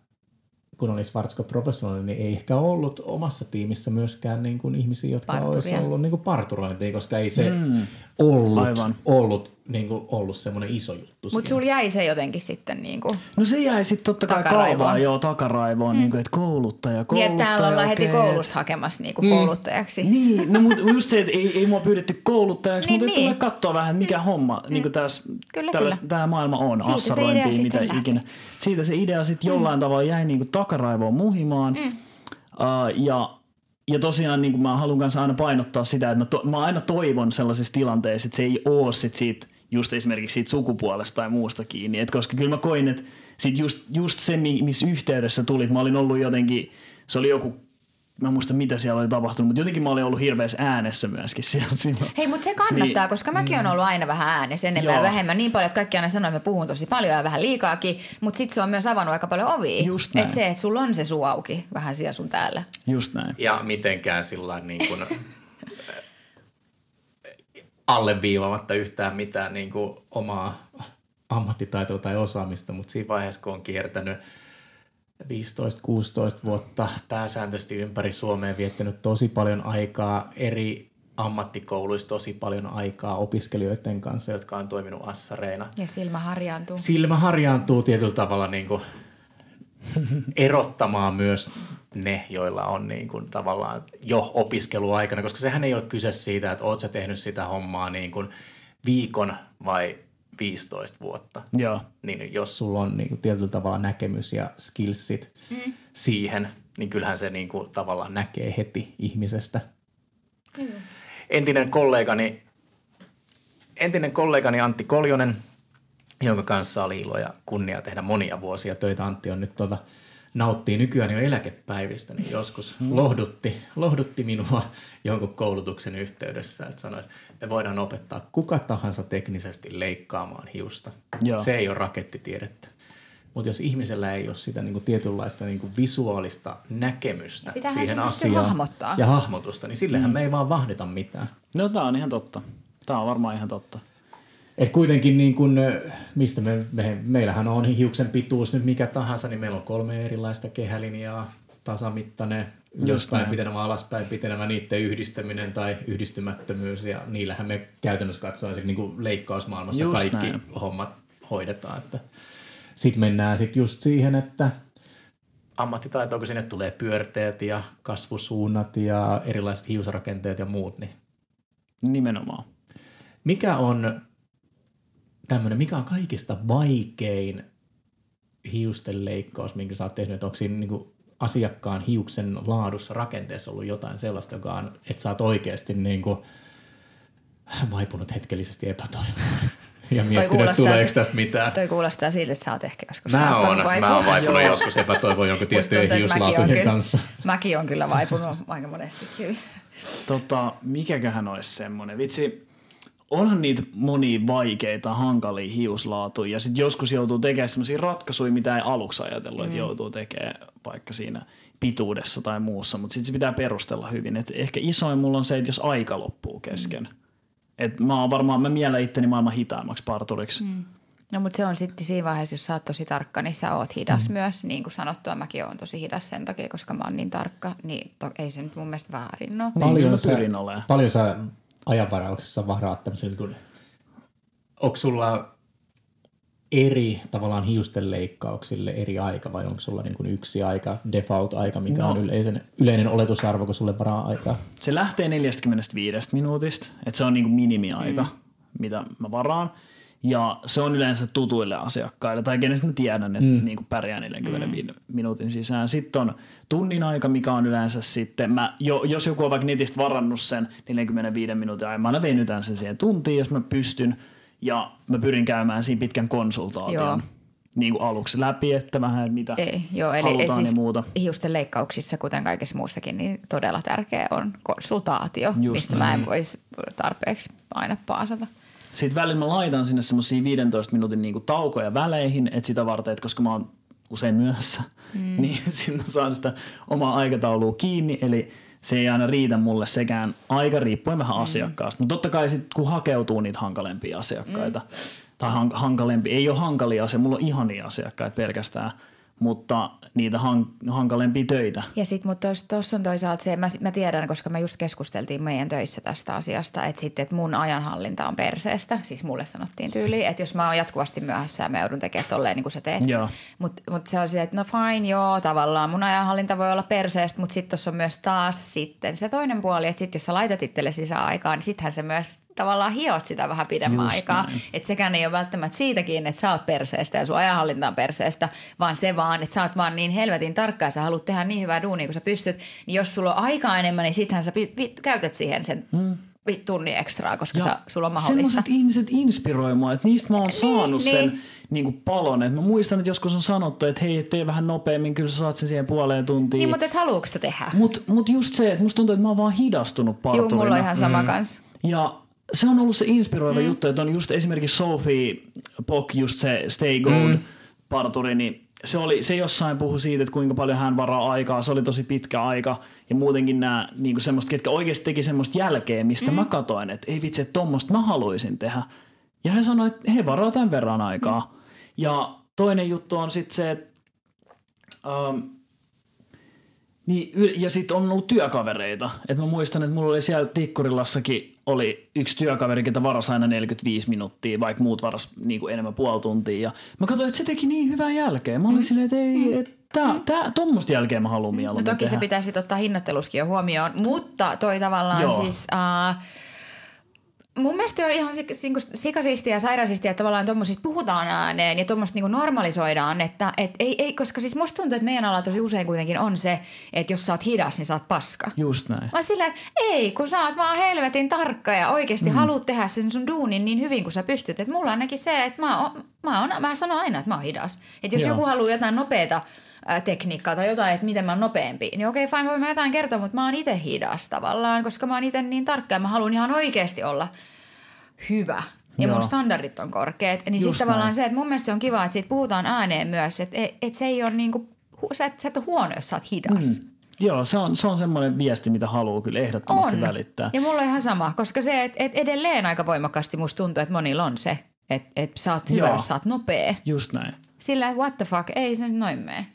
kun oli Schwarzkopf Professional, niin ei ehkä ollut omassa tiimissä myöskään niin kuin ihmisiä, jotka Parturia. olisi ollut niin kuin parturointia, koska ei se mm. ollut, Aivan. ollut, niin kuin ollut semmoinen iso juttu. Mutta sulla jäi se jotenkin sitten niin kuin, No se jäi sitten totta kai Takaraivoon. kaavaan, joo, takaraivoon, mm. niin kuin, että kouluttaja, niin kouluttaja. että täällä ollaan heti okei, koulusta hakemassa niin kuin kouluttajaksi. Niin, no mutta just se, että ei, ei mua pyydetty kouluttajaksi, Niin, mutta niin. niin. tulee katsoa vähän, mikä homma niin kuin tässä, Kyllä, tällaista, kyllä. tämä maailma on, Siitä se idea assarointia, sitten mitä lähti. ikinä. Siitä se idea sitten jollain tavalla jäi niin kuin takaraivoon muhimaan. Mm. Uh, ja, ja tosiaan niin kuin mä haluan kanssa aina painottaa sitä, että mä, to, mä aina toivon sellaisissa tilanteissa, että se ei ole sit siitä, just esimerkiksi siitä sukupuolesta tai muusta kiinni. Et koska kyllä mä koin, että sit just, just se, mi- missä yhteydessä tulit, mä olin ollut jotenkin, se oli joku mä en muista mitä siellä oli tapahtunut, mutta jotenkin mä olin ollut hirveässä äänessä myöskin siellä silloin. Hei, mutta se kannattaa, Niin. koska mäkin olen ollut aina vähän äänessä enemmän ja Joo. vähemmän. Niin paljon, että kaikki aina sanoo, että mä puhun tosi paljon ja vähän liikaakin, mutta sitten se on myös avannut aika paljon ovia. Just näin. Että se, että sulla on se suu auki vähän siellä sun täällä. Just näin. Ja mitenkään sillä niin kuin, alleviivaamatta yhtään mitään niin kuin omaa ammattitaitoa tai osaamista, mutta siinä vaiheessa, kun on kiertänyt 15-16 vuotta pääsääntöisesti ympäri Suomea, viettänyt tosi paljon aikaa eri ammattikouluissa tosi paljon aikaa opiskelijoiden kanssa, jotka on toiminut assareina. Ja silmä harjaantuu. Silmä harjaantuu tietyllä tavalla niin kuin erottamaan myös ne, joilla on niin kuin tavallaan jo opiskeluaikana, koska sehän ei ole kyse siitä, että oot sä tehnyt sitä hommaa niin kuin viikon vai 15 vuotta. Joo. Niin jos sulla on niin kuin tietyllä tavalla näkemys ja skillsit mm. siihen, niin kyllähän se niin kuin tavallaan näkee heti ihmisestä. Mm. Entinen kollegani, entinen kollegani Antti Koljonen, jonka kanssa oli ilo ja kunnia tehdä monia vuosia töitä. Antti on nyt tuota, nauttii nykyään jo eläkepäivistä, niin joskus lohdutti, lohdutti minua jonkun koulutuksen yhteydessä, että sanoi, että me voidaan opettaa kuka tahansa teknisesti leikkaamaan hiusta. Joo. Se ei ole rakettitiedettä. Mutta jos ihmisellä ei ole sitä niinku tietynlaista niinku visuaalista näkemystä Pitäähän siihen asiaan hahmottaa. ja hahmotusta, niin sillehän mm. me ei vaan vahdita mitään. No tää on ihan totta. Tää on varmaan ihan totta. Et kuitenkin niin kun, mistä me, me, meillähän on hiuksen pituus nyt mikä tahansa, niin meillä on kolme erilaista kehälinjaa, tasamittainen, jostain näin. pitenevä alaspäin pitenevä niiden yhdistäminen tai yhdistymättömyys ja niillähän me käytännössä katsoen niin kuin leikkausmaailmassa Just kaikki näin. hommat hoidetaan. Että sitten mennään sitten just siihen, että ammattitaito, kun sinne tulee pyörteet ja kasvusuunnat ja erilaiset hiusrakenteet ja muut. Niin Nimenomaan. Mikä on tämmöinen, mikä on kaikista vaikein hiusten leikkaus, minkä sä oot tehnyt? Onko siinä niin kuin asiakkaan hiuksen laadussa rakenteessa ollut jotain sellaista, joka on, että sä oot oikeasti niin kuin vaipunut hetkellisesti epätoivoon? Ja miettinyt, että tuleeko tästä mitään. Toi kuulostaa siltä, että sä oot ehkä joskus mä oon, mä oon vaipunut joskus epätoivoon jonkun tiettyjen hiuslaatujen kanssa. Mäkin on kyllä vaipunut aika monestikin. Tota, mikäköhän olisi semmoinen? Vitsi, onhan niitä moni vaikeita, hankalia hiuslaatuja ja sitten joskus joutuu tekemään sellaisia ratkaisuja, mitä ei aluksi ajatellut, mm. että joutuu tekemään vaikka siinä pituudessa tai muussa, mutta sitten se pitää perustella hyvin. Et ehkä isoin mulla on se, että jos aika loppuu kesken. Mm. Et mä oon varmaan, mä mielen itteni maailman hitaimmaksi parturiksi. Mm. No mutta se on sitten siinä vaiheessa, jos sä oot tosi tarkka, niin sä oot hidas mm. myös. Niin kuin sanottua, mäkin oon tosi hidas sen takia, koska mä oon niin tarkka. Niin to, ei se nyt mun mielestä väärin ole. Paljon, niin, sä, paljon sä ajanvarauksessa varaat tämmöisen, kun, onko sulla eri tavallaan hiusten leikkauksille eri aika vai onko sulla niin kuin yksi aika, default-aika, mikä no. on yleisen, yleinen oletusarvo, kun sulle varaa aikaa? Se lähtee 45 minuutista, että se on niin kuin minimiaika, mm. mitä mä varaan. Ja se on yleensä tutuille asiakkaille, tai kenestä mä tiedän, että mm. niin kuin pärjää 45 mm. minuutin sisään. Sitten on tunnin aika, mikä on yleensä sitten, mä, jo, jos joku on vaikka netistä varannut sen 45 minuutin ajan, mä venytän sen siihen tuntiin, jos mä pystyn, ja mä pyrin käymään siinä pitkän konsultaation. Joo niin kuin aluksi läpi, että vähän että mitä Ei, joo, eli halutaan siis ja muuta. hiusten leikkauksissa, kuten kaikessa muussakin, niin todella tärkeä on konsultaatio, Just mistä näin. mä en voisi tarpeeksi aina paasata. Sitten välillä mä laitan sinne semmoisia 15 minuutin niinku taukoja väleihin, että sitä varten, että koska mä oon usein myöhässä, mm. niin sitten saan sitä omaa aikataulua kiinni, eli se ei aina riitä mulle sekään aika riippuen vähän mm. asiakkaasta. Mutta totta kai sitten kun hakeutuu niitä hankalempia asiakkaita, mm. tai hank- hankalempi, ei ole hankalia asiakkaita, mulla on ihania asiakkaita pelkästään – mutta niitä hank- hankalempia töitä. Ja sitten, mutta tuossa on toisaalta se, mä, mä tiedän, koska me just keskusteltiin meidän töissä tästä asiasta, että sitten, että mun ajanhallinta on perseestä, siis mulle sanottiin tyyliin, että jos mä oon jatkuvasti myöhässä ja mä joudun tekemään tolleen niin kuin sä teet. Mutta mut se on se, että no fine, joo, tavallaan mun ajanhallinta voi olla perseestä, mutta sitten tuossa on myös taas sitten se toinen puoli, että sitten jos sä laitat itselle sisään aikaa, niin sittenhän se myös tavallaan hiot sitä vähän pidemmän Just aikaa. Että sekään ei ole välttämättä siitäkin, että sä oot perseestä ja sun ajanhallinta on perseestä, vaan se vaan, että sä oot vaan niin helvetin tarkka ja sä haluat tehdä niin hyvää duunia kun sä pystyt. Niin jos sulla on aikaa enemmän, niin sittenhän sä pi- pi- käytät siihen sen hmm tunnin ekstraa, koska sä, sulla on mahdollista. Semmoiset ihmiset inspiroi mua, että niistä mä oon niin, saanut niin, sen niin kuin palon. Et mä muistan, että joskus on sanottu, että hei, tee vähän nopeammin, kyllä sä saat sen siihen puoleen tuntiin. Niin, mutta et haluuks sitä tehdä? Mutta mut just se, että musta tuntuu, että mä oon vaan hidastunut parturina. Joo, mulla on ihan sama mm. kans. Ja se on ollut se inspiroiva mm. juttu, että on just esimerkiksi Sophie Pock, just se Stay Gold mm. parturi, niin se, oli, se jossain puhui siitä, että kuinka paljon hän varaa aikaa, se oli tosi pitkä aika ja muutenkin nämä niin semmoista, ketkä oikeasti teki semmoista jälkeä, mistä mm. mä katoin, että ei vitsi, että tommoista mä haluaisin tehdä. Ja hän sanoi, että he varaa tämän verran aikaa. Mm. Ja toinen juttu on sitten se, että ähm, Niin, ja sitten on ollut työkavereita. Et mä muistan, että mulla oli siellä Tikkurilassakin oli yksi työkaveri, ketä varas aina 45 minuuttia, vaikka muut varas niin kuin enemmän puoli tuntia. Ja mä katsoin, että se teki niin hyvää jälkeä. Mä olin mm. silleen, että ei, et, tää, tää, tommoista jälkeä mä haluan No mieluummin toki tehdä. se pitäisi ottaa hinnoitteluskin jo huomioon, mutta toi tavallaan Joo. siis... Uh, Mun mielestä on ihan sik- sikasistiä ja sairaasistiä, että tavallaan tuommoisista puhutaan ääneen ja tuommoista niinku normalisoidaan, että et ei, ei, koska siis musta tuntuu, että meidän alalla tosi usein kuitenkin on se, että jos sä oot hidas, niin sä oot paska. Just näin. Mä silleen, ei, kun sä oot vaan helvetin tarkka ja oikeasti mm. haluat tehdä sen sun duunin niin hyvin kuin sä pystyt. Että mulla on ainakin se, että mä, oon, mä, oon, mä sanon aina, että mä oon hidas. Että jos Joo. joku haluaa jotain nopeata ää, tekniikkaa tai jotain, että miten mä oon nopeampi, niin okei, fine, voin mä jotain kertoa, mutta mä oon itse hidas tavallaan, koska mä oon itse niin tarkka ja mä haluan ihan oikeasti olla hyvä. Ja Joo. mun standardit on korkeat. Niin sitten tavallaan näin. se, että mun mielestä se on kiva, että siitä puhutaan ääneen myös, että et, et se ei ole niinku, sä et, sä et ole huono, jos sä oot hidas. Mm. Joo, se on, se on semmoinen viesti, mitä haluaa kyllä ehdottomasti On. välittää. Ja mulla on ihan sama, koska se, että et edelleen aika voimakkaasti musta tuntuu, että monilla on se, että et sä oot hyvä, Joo. jos sä oot nopea. Just näin. Sillä what the fuck, ei se nyt noin mene.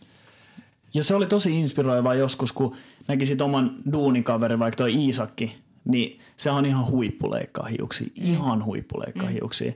Ja se oli tosi inspiroivaa joskus, kun näkisit oman duunikaverin, vaikka toi Iisakki, niin se on ihan huippuleikkaa hiuksia. Ihan huippuleikkaa hiuksia.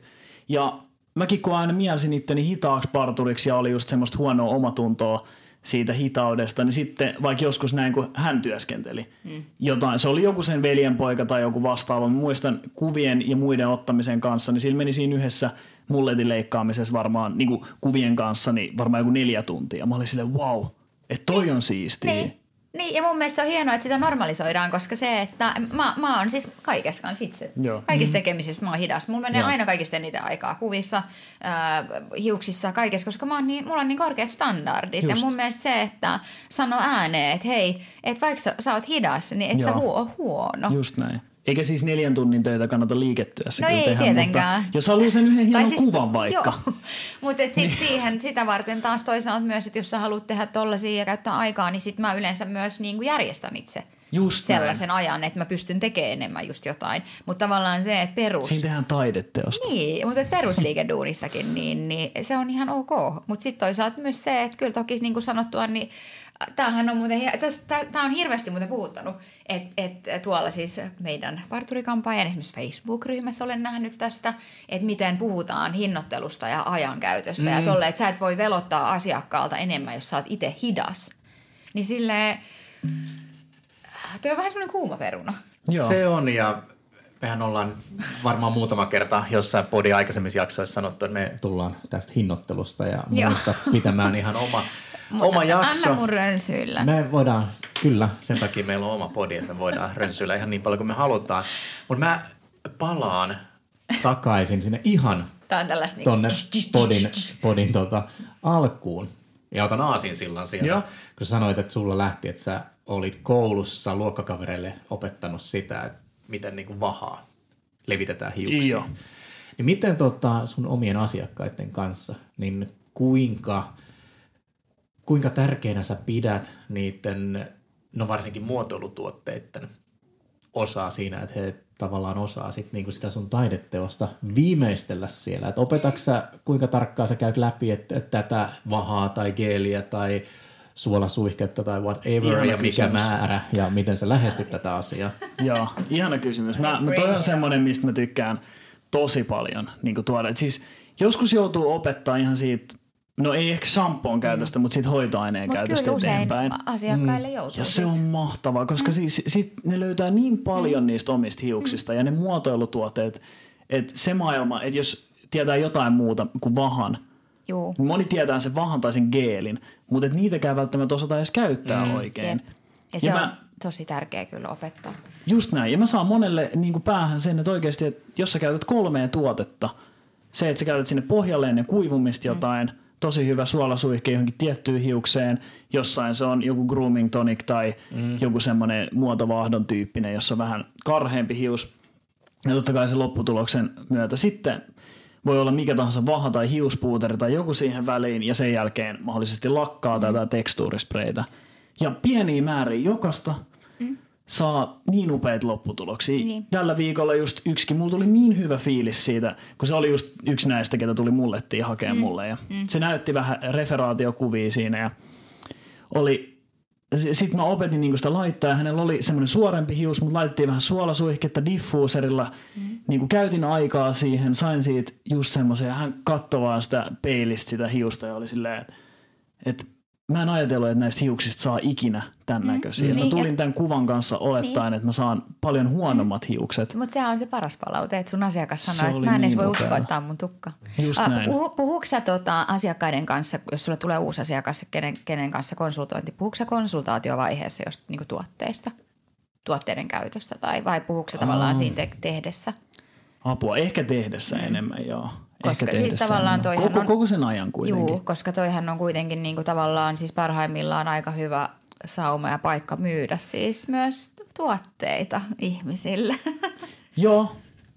Ja mäkin kun aina mielsin itteni hitaaksi parturiksi ja oli just semmoista huonoa omatuntoa siitä hitaudesta, niin sitten vaikka joskus näin, kun hän työskenteli mm. jotain, se oli joku sen veljenpoika tai joku vastaava, mä muistan kuvien ja muiden ottamisen kanssa, niin sillä meni siinä yhdessä mulletin leikkaamisessa varmaan niin kuin kuvien kanssa niin varmaan joku neljä tuntia. Mä olin silleen, wow, että toi on siistiä. Niin. Niin, ja mun mielestä se on hienoa, että sitä normalisoidaan, koska se, että mä, mä oon siis kaikessa kanssa itse. Joo. Kaikissa tekemisissä mä oon hidas. Mulla menee Joo. aina kaikista eniten aikaa kuvissa, ää, hiuksissa, kaikessa, koska mä oon niin, mulla on niin korkeat standardit. Just. Ja mun mielestä se, että sano ääneen, että hei, että vaikka sä, sä oot hidas, niin et sä Joo. huo, huono. Just näin. Eikä siis neljän tunnin töitä kannata liiketyössä No kyllä ei tehdä, tietenkään. mutta jos haluaa sen yhden hienon kuvan vaikka. Mutta sit niin. siihen, sitä varten taas toisaalta myös, että jos sä haluat tehdä tollasia ja käyttää aikaa, niin sit mä yleensä myös niin kuin järjestän itse Just näin. sellaisen ajan, että mä pystyn tekemään enemmän just jotain. Mutta tavallaan se, että perus... Siinä tehdään taideteosta. Niin, mutta et perusliikeduunissakin, niin, niin se on ihan ok. Mutta sitten toisaalta myös se, että kyllä toki niin kuin sanottua, niin tämähän on muuten, tämä on hirveästi muuten puhuttanut, että et, tuolla siis meidän parturikampanjan esimerkiksi Facebook-ryhmässä olen nähnyt tästä, että miten puhutaan hinnoittelusta ja ajankäytöstä mm. ja tolle, että sä et voi velottaa asiakkaalta enemmän, jos sä oot itse hidas. Niin silleen, toi on vähän semmoinen kuuma peruna. Joo. Se on ja mehän ollaan varmaan muutama kerta jossain podi aikaisemmissa jaksoissa sanottu, että me tullaan tästä hinnoittelusta ja muista pitämään ihan oma, oma jakso. Anna mun rönsyillä. Me voidaan, kyllä, sen takia meillä on oma podi, että me voidaan rönsyillä ihan niin paljon kuin me halutaan. Mutta mä palaan takaisin sinne ihan Tää on tällaista niin tonne podin, podin tota, alkuun. Ja otan aasinsillan siellä. Joo. Kun sanoit, että sulla lähti, että sä olit koulussa luokkakavereille opettanut sitä, että miten niinku vahaa levitetään hiuksia. Joo. Niin miten tota, sun omien asiakkaiden kanssa, niin kuinka, kuinka tärkeänä sä pidät niiden, no varsinkin muotoilutuotteiden osaa siinä, että he tavallaan osaa sit niinku sitä sun taideteosta viimeistellä siellä. Et opetatko sä, kuinka tarkkaan sä käyt läpi, että, että tätä vahaa tai geeliä tai suolasuihketta tai whatever Ihana ja mikä kysymys. määrä ja miten sä lähestyt tätä asiaa. Joo, ihana kysymys. Mä, mä toi on semmoinen, mistä mä tykkään tosi paljon niin tuoda. Et siis joskus joutuu opettaa ihan siitä, no ei ehkä shampoon käytöstä, mutta siitä hoitoaineen Mutta käytöstä kyllä eteenpäin. asiakkaille joutuu. Ja se siis. on mahtavaa, koska siis sit ne löytää niin paljon niistä omista hiuksista ja ne muotoilutuotteet, että se maailma, että jos tietää jotain muuta kuin vahan, Juu. niin moni tietää sen vahan tai sen geelin, mutta et niitäkään välttämättä osata edes käyttää mm. oikein. Jep. Ja se Ja on mä- tosi tärkeä kyllä opettaa. Just näin. Ja mä saan monelle niin kuin päähän sen, että oikeasti, että jos sä käytät kolmea tuotetta, se, että sä käytät sinne pohjalle ennen kuivumista jotain, tosi hyvä suolasuihke johonkin tiettyyn hiukseen, jossain se on joku grooming tonic tai mm. joku semmoinen muotovahdon tyyppinen, jossa on vähän karheampi hius. Ja totta kai se lopputuloksen myötä sitten voi olla mikä tahansa vaha tai hiuspuuteri tai joku siihen väliin ja sen jälkeen mahdollisesti lakkaa tätä tekstuurispreitä. Ja pieniä määriä jokasta saa niin upeita lopputuloksia. Niin. Tällä viikolla just yksikin, mulla tuli niin hyvä fiilis siitä, kun se oli just yksi näistä, ketä tuli mullettiin hakemaan mm. mulle. Ja mm. Se näytti vähän referaatiokuvia siinä ja oli sitten mä opetin niinku sitä laittaa ja hänellä oli semmoinen suorempi hius, mutta laitettiin vähän suolasuihketta diffuuserilla. Mm. Niinku käytin aikaa siihen, sain siitä just semmoisen ja hän katsoi vaan sitä peilistä sitä hiusta ja oli silleen, että et mä en ajatellut, että näistä hiuksista saa ikinä tämän mm. näköisiä. Mä tulin tämän kuvan kanssa olettaen, niin. että mä saan paljon huonommat mm. hiukset. Mutta sehän on se paras palaute, että sun asiakas sanoo, että mä en niin edes voi uskoa, että tämä on mun tukka. Just uh, näin. Puhu, puhuuko sä tota, asiakkaiden kanssa, jos sulla tulee uusi asiakas, kenen, kenen kanssa konsultointi, puhuuko sä konsultaatiovaiheessa just niinku tuotteista, tuotteiden käytöstä tai vai puhuuko sä tavallaan siinä te- tehdessä? Apua, ehkä tehdessä mm. enemmän, joo. Koska Ehkä siis tavallaan toihan koko, on, koko sen ajan kuitenkin. Juu, koska toihan on kuitenkin niin kuin tavallaan siis parhaimmillaan aika hyvä sauma ja paikka myydä siis myös tuotteita ihmisille. Joo,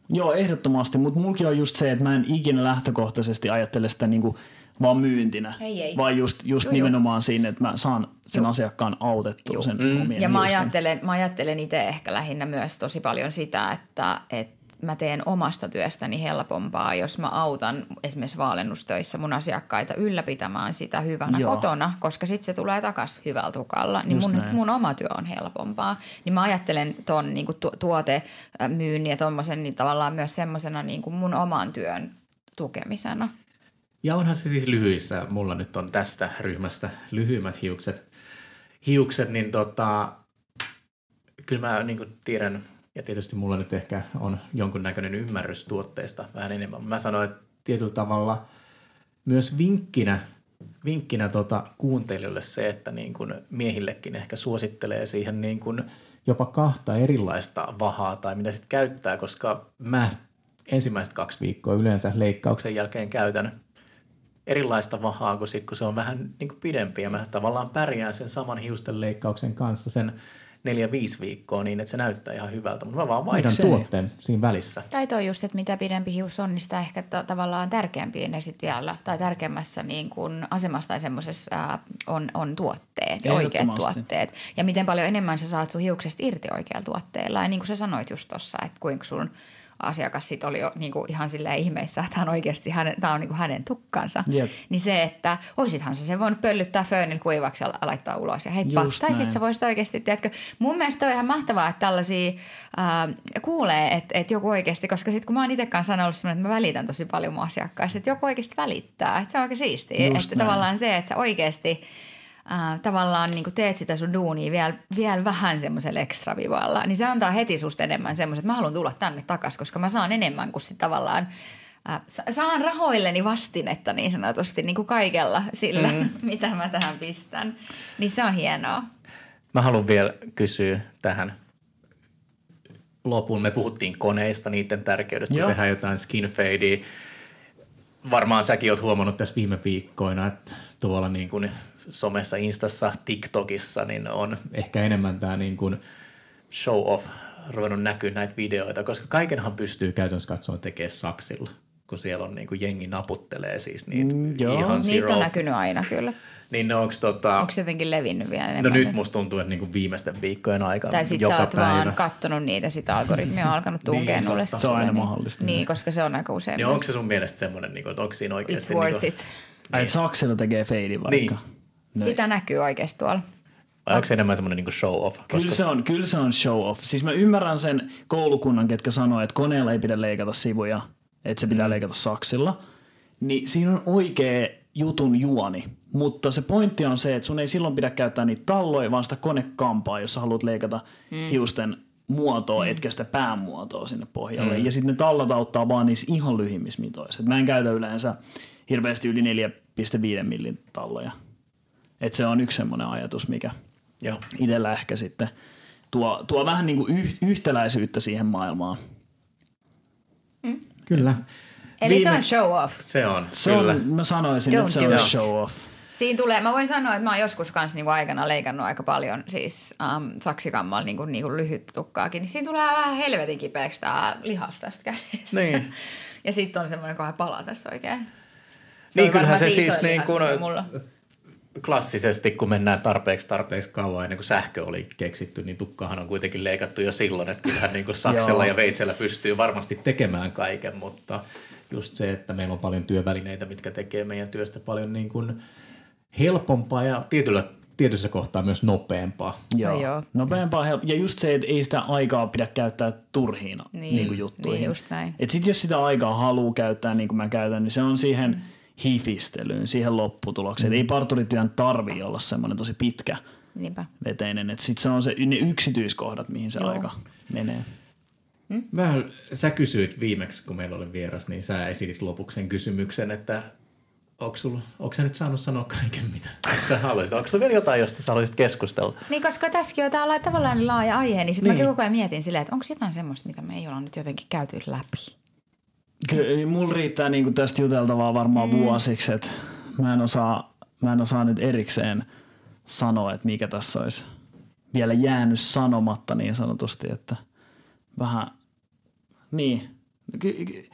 joo ehdottomasti, mutta mulki on just se, että mä en ikinä lähtökohtaisesti ajattele sitä niin kuin vaan myyntinä, ei, ei. vaan just, just joo, nimenomaan siinä, että mä saan sen joo. asiakkaan autettua joo. sen mm. omien Ja mä ajattelen, mä ajattelen itse ehkä lähinnä myös tosi paljon sitä, että, että mä teen omasta työstäni helpompaa, jos mä autan esimerkiksi vaalennustöissä mun asiakkaita ylläpitämään sitä hyvänä Joo. kotona, koska sitten se tulee takaisin hyvällä tukalla. Niin mun, mun oma työ on helpompaa. Niin mä ajattelen ton niin tu- tuotemyynnin ja tommosen niin tavallaan myös semmoisena niin mun oman työn tukemisena. Ja onhan se siis lyhyissä. Mulla nyt on tästä ryhmästä lyhyimmät hiukset. Hiukset, niin tota, kyllä mä niin tiedän ja tietysti mulla nyt ehkä on jonkunnäköinen ymmärrys tuotteesta vähän enemmän. Mä sanoin, että tietyllä tavalla myös vinkkinä, vinkkinä tota kuuntelijoille se, että niin kuin miehillekin ehkä suosittelee siihen niin kuin jopa kahta erilaista vahaa tai mitä sitten käyttää, koska mä ensimmäiset kaksi viikkoa yleensä leikkauksen jälkeen käytän erilaista vahaa kuin sit, kun se on vähän niin kuin pidempi ja mä tavallaan pärjään sen saman hiusten leikkauksen kanssa sen neljä-viisi viikkoa niin, että se näyttää ihan hyvältä, mutta mä vaan vaihdan Miksei? tuotteen siinä välissä. Tai toi just, että mitä pidempi hius on, niin sitä ehkä t- tavallaan tärkeämpiä ne sitten vielä, tai tärkeämmässä niin kuin asemassa tai semmoisessa on, on tuotteet, oikeat tuotteet. Ja miten paljon enemmän sä saat sun hiuksesta irti oikealla tuotteella. Ja niin kuin sä sanoit just tuossa, että kuinka sun – asiakas sit oli jo niin kuin ihan silleen ihmeissä, että hän oikeasti hänen, tämä on niin kuin hänen tukkansa. Yep. Niin se, että oisithan se sen voinut pöllyttää föönillä kuivaksi ja laittaa ulos ja heippa. Just tai sitten sä voisit oikeasti, tiedätkö, mun mielestä on ihan mahtavaa, että tällaisia äh, kuulee, että, että joku oikeasti, koska sitten kun mä oon itse kanssa sanonut että mä välitän tosi paljon mun asiakkaista, että joku oikeasti välittää, että se on aika siistiä. Just että näin. tavallaan se, että sä oikeasti – äh, tavallaan niin teet sitä sun duunia vielä, vielä vähän semmoisella ekstravivalla, niin se antaa heti susta enemmän semmoisen, että mä haluan tulla tänne takaisin, koska mä saan enemmän kuin sit tavallaan äh, saan rahoilleni vastinetta niin sanotusti niin kuin kaikella sillä, mm. mitä mä tähän pistän. Niin se on hienoa. Mä haluan vielä kysyä tähän lopun. Me puhuttiin koneista, niiden tärkeydestä, kun tehdään jotain skin fadea. Varmaan säkin oot huomannut tässä viime viikkoina, että tuolla niin kuin somessa, Instassa, TikTokissa, niin on ehkä enemmän tämä niin kuin show off ruvennut näkyä näitä videoita, koska kaikenhan pystyy käytännössä katsoen tekemään saksilla, kun siellä on niin kuin jengi naputtelee siis niitä mm, joo. ihan Niitä on näkynyt aina kyllä. Niin no, onko tota... Onko se jotenkin levinnyt vielä enemmän? No nyt musta tuntuu, että niinku viimeisten viikkojen aikana Tai sit joka sä oot päivä. vaan kattonut niitä, sitä algoritmia on alkanut tunkea niin, nulle. Se on aina mahdollista. Niin, koska se on aika usein. Niin onko se sun mielestä semmoinen, niinku, että onko siinä oikeasti... It's worth niinku, it. Niin. Että saksilla tekee feidin vaikka. Niin. Noin. Sitä näkyy oikeasti tuolla. Vai onko se enemmän semmoinen niin show off? Koska... Kyllä, se on, kyllä se on show off. Siis mä ymmärrän sen koulukunnan, ketkä sanoo, että koneella ei pidä leikata sivuja, että se pitää mm. leikata saksilla. Niin siinä on oikea jutun juoni. Mutta se pointti on se, että sun ei silloin pidä käyttää niitä talloja, vaan sitä konekampaa, jos sä haluat leikata mm. hiusten muotoa, mm. etkä sitä päämuotoa sinne pohjalle. Mm. Ja sitten ne tallat auttaa vaan niissä ihan lyhimmissä mitoissa. Et mä en käytä yleensä hirveästi yli 4,5 millin talloja. Et se on yksi semmoinen ajatus, mikä Joo. itsellä ehkä sitten tuo, tuo vähän niin kuin yh, yhtäläisyyttä siihen maailmaan. Mm. Kyllä. Eli Viime... se on show off. Se on, se kyllä. On, mä sanoisin, Don't että se on it. show off. Siinä tulee, mä voin sanoa, että mä oon joskus kanssa niinku aikana leikannut aika paljon siis um, saksikammalla niinku, niinku lyhyttä tukkaakin, niin siinä tulee vähän helvetin kipeäksi tää lihas tästä kädestä. Niin. ja sitten on semmoinen kahden pala tässä oikein. Se niin kyllähän se siis niin kuin, klassisesti, kun mennään tarpeeksi tarpeeksi kauan ennen kuin sähkö oli keksitty, niin tukkahan on kuitenkin leikattu jo silloin, että kyllähän niin kuin saksella ja veitsellä pystyy varmasti tekemään kaiken, mutta just se, että meillä on paljon työvälineitä, mitkä tekee meidän työstä paljon niin kuin helpompaa ja tietyllä, tietyssä kohtaa myös nopeampaa. Joo. No joo. Nopeampaa help- Ja just se, että ei sitä aikaa pidä käyttää turhiin Niin, niin, niin juttuihin. niin just näin. Et sit jos sitä aikaa haluaa käyttää niin kuin mä käytän, niin se on siihen mm. Hifistelyyn, siihen lopputulokseen. Mm. Ei parturityön tarvii olla semmoinen tosi pitkä Niinpä. veteinen. Et sit se on se, ne yksityiskohdat, mihin se Joo. aika menee. Mä, sä kysyit viimeksi, kun meillä oli vieras, niin sä esitit lopuksi sen kysymyksen, että onko, sä nyt saanut sanoa kaiken, mitä sä haluaisit? Onko sulla vielä jotain, josta sä haluaisit keskustella? Niin, koska tässäkin on tavallaan laaja aihe, niin sitten Niin. mäkin koko ajan mietin silleen, että onko jotain semmoista, mitä me ei olla nyt jotenkin käyty läpi. Ky- mulla riittää niinku tästä juteltavaa varmaan mm. vuosiksi, että mä en, osaa, mä en osaa nyt erikseen sanoa, että mikä tässä olisi vielä jäänyt sanomatta niin sanotusti, että vähän, niin. Ky- ky-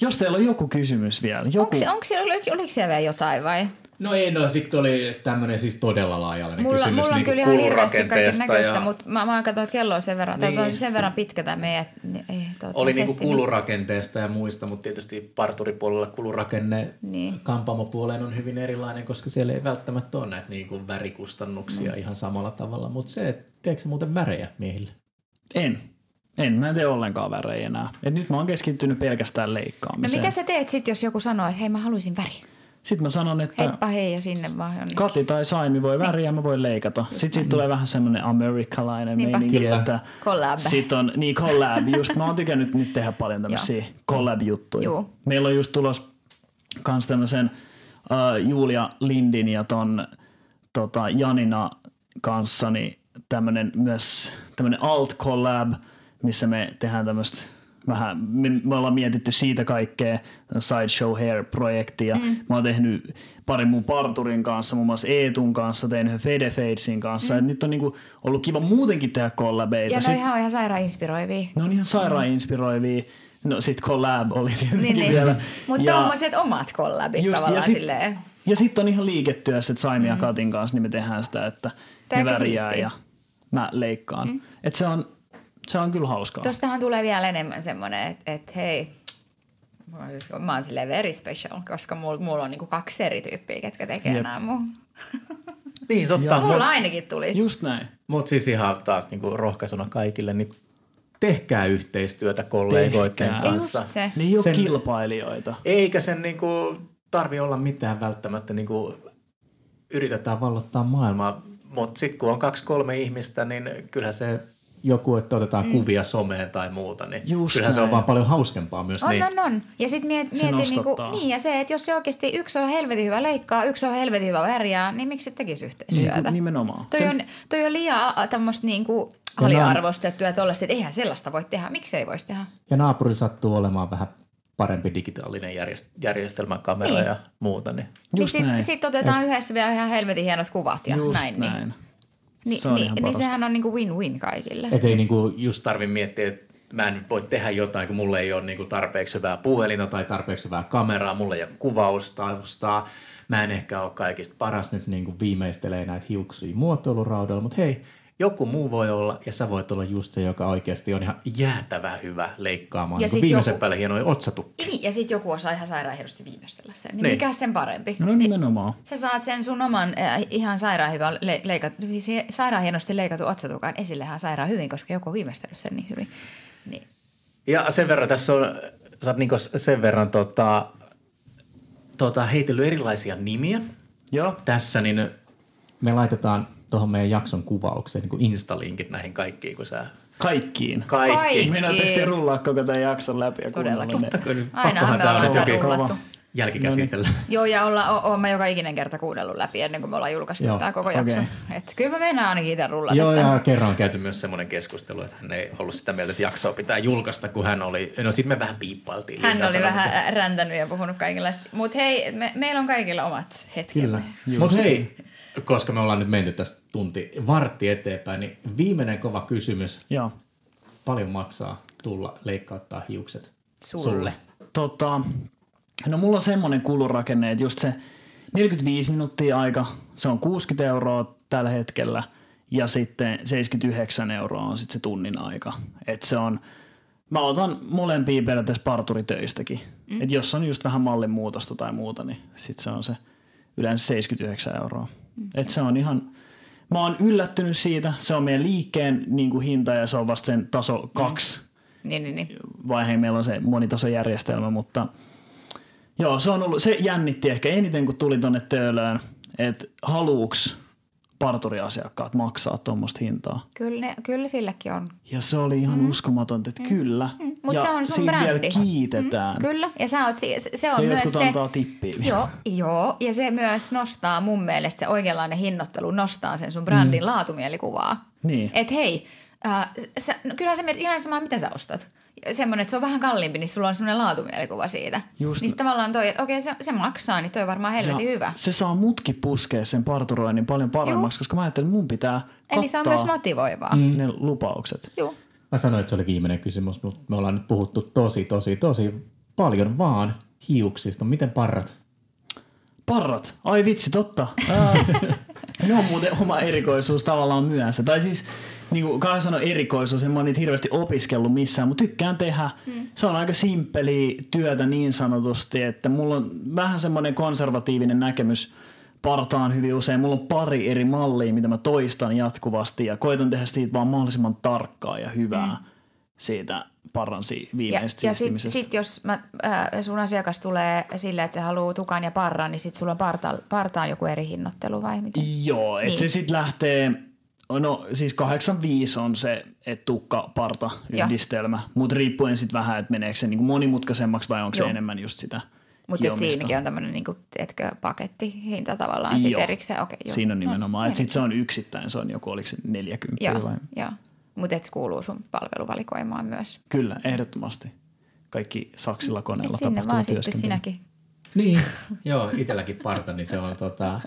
jos teillä on joku kysymys vielä, joku, Onko, onko siellä, oliko, oliko siellä vielä jotain vai? No ei, no sitten oli tämmöinen siis todella laajalainen Mulla, kysymys. mulla on niin kyllä ihan hirveästi kaiken näköistä, ja- mutta mä, mä katsoin, että kello on sen verran, niin. Niin. tai on sen verran pitkä tämä meidän, niin ei, tuota, Oli niinku setti, niin- kulurakenteesta ja muista, mutta tietysti parturipuolella kulurakenne Niin. kampaamopuoleen on hyvin erilainen, koska siellä ei välttämättä ole näitä niinku värikustannuksia Mm. ihan samalla tavalla. Mutta se, että teekö muuten värejä miehille? en. En, mä en tee ollenkaan värejä enää. Et nyt mä oon keskittynyt pelkästään No leikkaamiseen. mitä sä teet sitten, jos joku sanoo, että hei mä haluaisin väri? Sitten mä sanon, että Heippa hei ja sinne vaan jonnekin. Kati tai Saimi voi väriä, mä voin leikata. Sitten siitä tulee vähän semmoinen amerikkalainen Niinpä. meininki, Kyllä. että Collab. Sitten on, niin collab, just mä oon tykännyt nyt tehdä paljon tämmöisiä collab-juttuja. Juu. Meillä on just tulos kans tämmöisen uh, Julia Lindin ja ton tota, Janina kanssa niin tämmönen myös tämmönen alt collab, missä me tehdään tämmöistä vähän, me, me ollaan mietitty siitä kaikkea Sideshow Hair-projektia. Mm. Mä oon tehnyt parin mun parturin kanssa, muun muassa Eetun kanssa, tein yhden Fede Fadesin kanssa. Mm. Et nyt on niinku ollut kiva muutenkin tehdä kollabeita. Ja no Sit- ihan, ihan sairaan inspiroivia. ne on ihan sairaan inspiroivia. No sit collab oli tietenkin Niin, niin. vielä. Mutta tommoset omat kollabit Just, tavallaan ja sit- silleen. ja sitten on ihan liiketyössä, että Saimi ja Katin kanssa, niin me tehdään sitä, että ne Tääkö värjää siistiä? ja mä leikkaan. Mm. Et se on, se on kyllä hauskaa. Tuostahan tulee vielä enemmän semmoinen, että et, hei, mä oon siis- mä oon silleen very special, koska mulla, mulla on niinku kaksi eri tyyppiä, ketkä tekee Jep. nämä mun. Niin, totta. Joo. Mulla ainakin tulisi. Just näin. Mutta siis ihan taas niinku rohkaisuna kaikille, niin tehkää yhteistyötä kollegoiden Tehkää. Kanssa. just se. Ei ole Sen- kilpailijoita. Eikä sen niinku tarvi olla mitään välttämättä, niinku yritetään vallottaa maailmaa, mutta sitten kun on kaksi kolme ihmistä, niin kyllä se joku, että otetaan mm. kuvia someen tai muuta, niin Just kyllähän se on näin. vaan paljon hauskempaa myös. On, niin. on, on. Ja sitten miet, Se mieti, niinku, nostattaa. niin ja se, että jos se oikeasti yksi on helvetin hyvä leikkaa, yksi on helvetin hyvä värjää, niin miksi et tekisi yhteistyötä? Niin, nimenomaan. Toi, on, toi on liian tämmöistä niinku aliarvostettua ja tollaista, että eihän sellaista voi tehdä. Miksi ei voisi tehdä? Ja naapurilla sattuu olemaan vähän parempi digitaalinen järjest- järjestelmä, kamera Niin. ja muuta. Niin. Just niin näin. sitten sit otetaan yhdessä vielä ihan helvetin hienot kuvat ja Just näin. Niin, näin. niin, Se on niin, ihan niin sehän on niinku win-win kaikille. Et ei niinku just tarvi miettiä, että mä en voi tehdä jotain, kun mulla ei ole niinku tarpeeksi hyvää puhelinta tai tarpeeksi hyvää kameraa, mulla ei ole kuvaustaustaa. Mä en ehkä ole kaikista paras nyt niinku viimeistelee näitä hiuksia muotoiluraudalla, mutta hei, joku muu voi olla ja sä voit olla just se, joka oikeasti on ihan jäätävä hyvä leikkaamaan. Ja sit viimeisen joku- päälle hienoja otsatukkia. Niin, ja sitten joku osaa ihan sairaan hienosti viimeistellä sen. Niin, Niin. mikä sen parempi? No Niin, nimenomaan. sä saat sen sun oman äh, ihan sairaan, hyvän le- leikat, se- sairaan hienosti leikatun otsatukan esille ihan sairaan hyvin, koska joku on viimeistellyt sen niin hyvin. Niin. Ja sen verran tässä on, sä oot niinku sen verran tota, tota, heitellyt erilaisia nimiä. Joo. tässä, niin me laitetaan tuohon meidän jakson kuvaukseen niin kuin Insta-linkit näihin kaikkiin, kun sä Kaikkiin. kaikki. Kaikki. Minä tietysti rullaa koko tämän jakson läpi ja Todellakin. kuunnella ne. Ainahan me ollaan rullattu. jälkikäsitellä. Joo, ja olla, o, oon mä joka ikinen kerta kuunnellut läpi ennen kuin me ollaan julkaistu Joo, tämä koko okei. jakso. Et kyllä mä mennään ainakin itse rullata. Joo, tämän. ja kerran on käyty myös semmoinen keskustelu, että hän ei ollut sitä mieltä, että jaksoa pitää julkaista, kun hän oli, no sitten me vähän piippailtiin. Hän oli sen. vähän räntänyt ja puhunut kaikenlaista. Mutta hei, me, meillä on kaikilla omat hetkemme. Kyllä. Mutta hei, koska me ollaan nyt menty tästä tunti vartti eteenpäin, niin viimeinen kova kysymys. Joo. Paljon maksaa tulla leikkauttaa hiukset Sulle. sulle? Tota, no mulla on semmoinen kulurakenne, että just se 45 minuuttia aika, se on 60 euroa tällä hetkellä ja sitten 79 euroa on sitten se tunnin aika. Et se on, mä otan molempia periaatteessa parturitöistäkin. Mm. Et jos on just vähän mallin muutosta tai muuta, niin sitten se on se yleensä 79 euroa. Et se on ihan, mä oon yllättynyt siitä. Se on meidän liikkeen niin kuin hinta ja se on vasta sen taso kaksi Niin, niin, niin. vaiheen. Meillä on se monitasojärjestelmä, mutta joo, se, on ollut, se jännitti ehkä eniten, kun tuli tonne töölöön, että haluuks parturiasiakkaat maksaa tuommoista hintaa. Kyllä, ne, kyllä silläkin on. Ja se oli ihan mm. uskomatonta, että mm. kyllä. Mm. Mut ja se on sun brändi. vielä kiitetään. Mm, kyllä, ja sä oot, si- se on Ja myös se... antaa tippiä. Joo, joo, ja se myös nostaa mun mielestä se oikeanlainen hinnoittelu nostaa sen sun brändin mm. laatumielikuvaa. Niin. Et hei, äh, se, no kyllähän se ihan sama, mitä sä ostat. Semmoinen, että se on vähän kalliimpi, niin sulla on semmoinen laatumielikuva siitä. Just- niin tavallaan toi, että okei, se, se maksaa, niin toi on varmaan helvetin Ja hyvä. Se saa mutki puskea sen parturoinnin paljon paremmaksi, koska mä ajattelin, että mun pitää kattaa Eli se on myös motivoivaa. mm. ne lupaukset. Joo. Mä sanoin, että se oli viimeinen kysymys, mutta me ollaan nyt puhuttu tosi, tosi, tosi paljon vaan hiuksista. Miten parrat? Parrat. Ai vitsi, totta. Ää, ne on muuten oma erikoisuus tavallaan myös. Tai siis, niin kuin Kai sanoi erikoisuus, en mä oon niitä hirveästi opiskellut missään, mutta tykkään tehdä. Mm. Se on aika simppeli työtä niin sanotusti, että mulla on vähän semmoinen konservatiivinen näkemys partaan hyvin usein. Mulla on pari eri mallia, mitä mä toistan jatkuvasti ja koitan tehdä siitä vaan mahdollisimman tarkkaa ja hyvää mm. siitä parran si- Ja, viimeisestä ja sitten sit jos mä, äh, sun asiakas tulee silleen, että se haluaa tukan ja parran, niin sitten sulla on parta, partaan joku eri hinnoittelu vai miten? Joo, että Niin. se sitten lähtee, no siis 85 on se, että tukka, parta, Joo. yhdistelmä, mutta riippuen sitten vähän, että meneekö se niinku monimutkaisemmaksi vai onko se enemmän just sitä Mutta siinäkin on tämmöinen niinku, etkö, pakettihinta tavallaan sit erikseen. Okay, joo. Siinä on nimenomaan, No, että sitten se on yksittäin, se on joku, oliko se 40 Joo, vai? joo. Mutta et se kuuluu sun palveluvalikoimaan myös. Kyllä, ehdottomasti. Kaikki saksilla koneella tapahtuva vaan sitten sinäkin. Niin, joo, itselläkin parta, niin se on tota...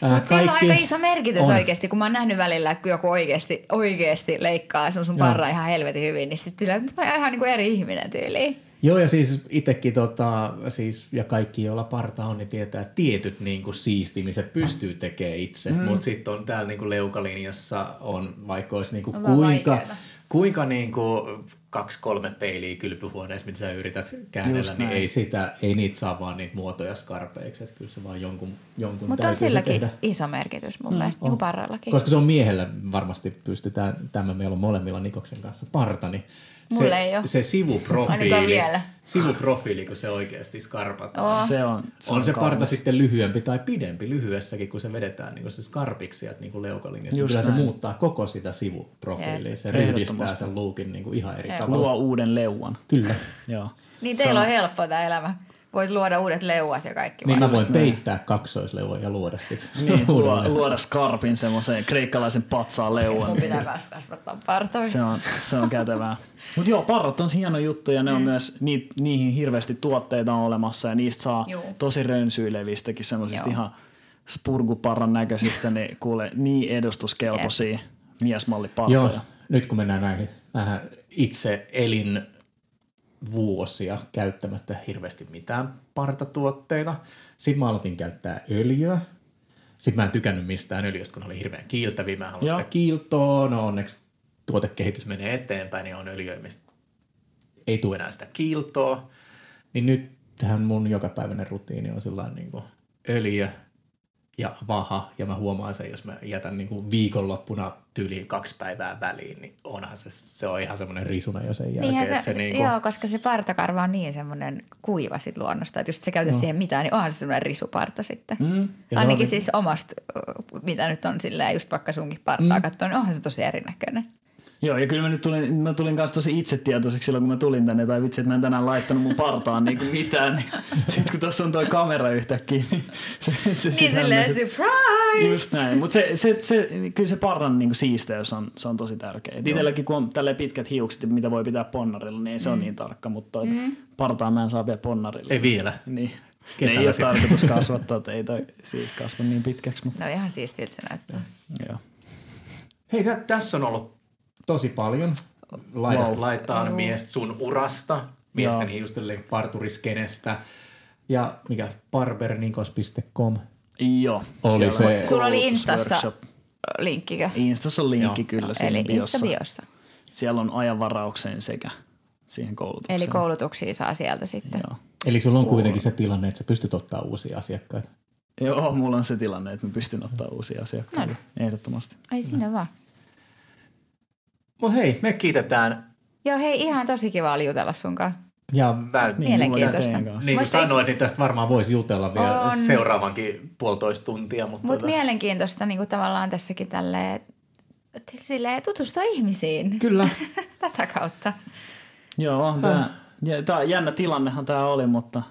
Mutta sillä on aika iso merkitys on. oikeasti, kun mä oon nähnyt välillä, kun joku oikeasti, oikeasti leikkaa sun, sun parra ihan helvetin hyvin, niin sitten kyllä mä oon ihan niin kuin eri ihminen tyyliin. Joo, ja siis itsekin tota, siis, ja kaikki, joilla parta on, niin tietää, että tietyt niin kuin siistimiset pystyy tekemään itse, mm. mutta sitten on täällä niin kuin leukalinjassa on, vaikka olisi niin kuin On kuinka, vaikeeta. Kuinka niin kuin kaksi kolme peiliä kylpyhuoneessa, mitä sä yrität käännellä, Just niin näin. ei, sitä, ei niitä saa vaan niitä muotoja skarpeiksi, että kyllä se vaan jonkun, jonkun Mutta on silläkin tehdä. iso merkitys mun mm, mielestä, niin kuin parrallakin. Koska se on miehellä varmasti pystytään, tämä meillä on molemmilla Nikoksen kanssa parta, niin Mulla se, ei oo. se sivuprofiili, vielä. sivuprofiili, kun se oikeasti skarpattaa. Oo. Se on, se on se parta kaunis. sitten lyhyempi tai pidempi lyhyessäkin, kun se vedetään niin se skarpiksi sieltä niin leukalinjasta. Just Kyllä se näin. muuttaa koko sitä sivuprofiilia. Jep. Se ryhdistää sen luukin niin kuin ihan eri Jep. tavalla. Luo uuden leuan. Kyllä. Joo. Niin teillä Se on helppo tämä elämä. Voit luoda uudet leuat ja kaikki. Niin vaan. mä voin peittää kaksoisleuan ja luoda sitten Niin, luo, uudelleen. luoda skarpin semmoiseen kreikkalaisen patsaan leuan. Mun pitää kas- kasvattaa partoja. Se on, se on kätevää. Mutta joo, parrat on hieno juttu ja ne on myös, ni, niihin hirveästi tuotteita on olemassa ja niistä saa Juu. tosi rönsyilevistäkin semmoisista ihan spurguparran näköisistä, niin kuule niin edustuskelpoisia miesmallipartoja. Joo, nyt kun mennään näihin vähän itse elin vuosia käyttämättä hirveästi mitään partatuotteita. Sitten mä aloitin käyttää öljyä. Sitten mä en tykännyt mistään öljystä, kun oli hirveän kiiltäviä. Mä haluan sitä kiiltoa. No onneksi tuotekehitys menee eteenpäin, niin on öljyä, mistä ei tule enää sitä kiiltoa. Niin nyt tähän mun jokapäiväinen rutiini on sellainen niin öljy ja vaha. Ja mä huomaan sen, jos mä jätän niin kuin viikonloppuna tyyliin kaksi päivää väliin, niin onhan se, se on ihan semmoinen risuna jo sen jälkeen. Niinhän se, että se, niin kuin, joo, koska se partakarva on niin semmoinen kuiva sit luonnosta, että just se käytä siihen mitään, niin onhan se semmoinen risuparta sitten. Mm. Ja se Ainakin on- siis omasta, mitä nyt on silleen, just vaikka sunkin partaa mm. katsoa, niin onhan se tosi erinäköinen. Joo, ja kyllä mä nyt tulin, mä tulin kanssa tosi itsetietoiseksi silloin, kun mä tulin tänne, tai vitsi, että mä en tänään laittanut mun partaan niin kuin mitään, niin sitten kun tuossa on toi kamera yhtäkkiä, niin se, se Niin silleen surprise! Just näin, mutta se, se, se, kyllä se parran niin siisteys on, se on tosi tärkeä. Et Itselläkin kun on tälleen pitkät hiukset, mitä voi pitää ponnarilla, niin ei se mm. ole niin tarkka, mutta toi mm. partaa mä en saa vielä ponnarilla. Ei vielä. Niin. Kesällä ei ole sitten. tarkoitus kasvattaa, että ei toi siitä kasva niin pitkäksi, mutta No ihan siistiltä se näyttää. joo. Hei, tä, tässä on ollut tosi paljon laidasta Wow. laitaan mies sun urasta, miesten Joo. hiustelle parturiskenestä ja mikä barbernikos.com. Joo. Oli siellä on se- Sulla oli Instassa koulutusworkshop. linkkikö? Instassa on linkki Joo. kyllä siinä Eli biossa. Insta-biossa. Siellä on ajanvaraukseen sekä siihen koulutukseen. Eli koulutuksia saa sieltä sitten. Joo. Eli sulla on kuitenkin se tilanne, että sä pystyt ottaa uusia asiakkaita. Joo, mulla on se tilanne, että mä pystyn ottaa uusia asiakkaita. No. Ehdottomasti. Ei siinä vaan. Mutta hei, me kiitetään. Joo, hei, ihan tosi kiva oli jutella sunkaan. Ja vä- Niin, Mielenkiintoista. niin kuin Musta ei- sanoin, niin tästä varmaan voisi jutella vielä On. seuraavankin puolitoista tuntia. Mutta Mutta tota, mielenkiintoista niin kuin tavallaan tässäkin tälleen, silleen tutustua ihmisiin Kyllä. tätä kautta. Joo, tää, ja, tää jännä tilannehan tämä oli, mutta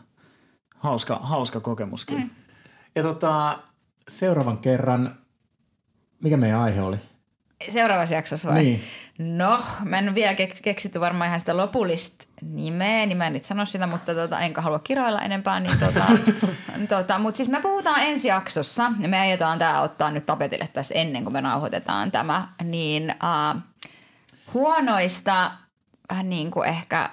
hauska, hauska kokemus kyllä. Mm. Ja tota, seuraavan kerran, mikä meidän aihe oli? Seuraavassa jaksossa vai? Niin. No, mä en vielä kek- keksitty varmaan ihan sitä lopullista nimeä, niin mä en nyt sano sitä, mutta tota, enkä halua kiroilla enempää. Niin tota, tota, mutta siis me puhutaan ensi jaksossa, ja me aiotaan tämä ottaa nyt tapetille tässä ennen kuin me nauhoitetaan tämä, niin uh, huonoista vähän niin kuin ehkä,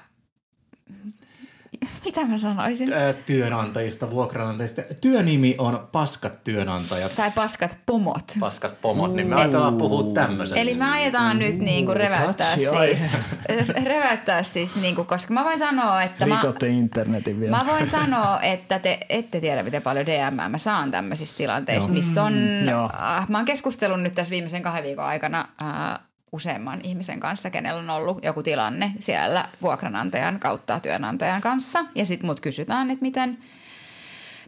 mitä mä sanoisin? Ö, työnantajista, vuokranantajista. Työnimi on Paskat työnantajat, Tai paskat pomot. paskat pomot, niin me ajatellaan puhua tämmöisestä. Eli me aiotaan nyt niinku reväyttää siis, reväyttää siis niinku, koska mä voin sanoa, että mä, Rikotte internetin vielä. mä voin sanoa, että te ette tiedä, miten paljon DM mä saan tämmöisistä tilanteista, Joo. missä on, joo. äh, mä oon keskustellut nyt tässä viimeisen kahden viikon aikana äh, useamman ihmisen kanssa, kenellä on ollut joku tilanne siellä vuokranantajan kautta työnantajan kanssa. Ja sitten mut kysytään, että miten,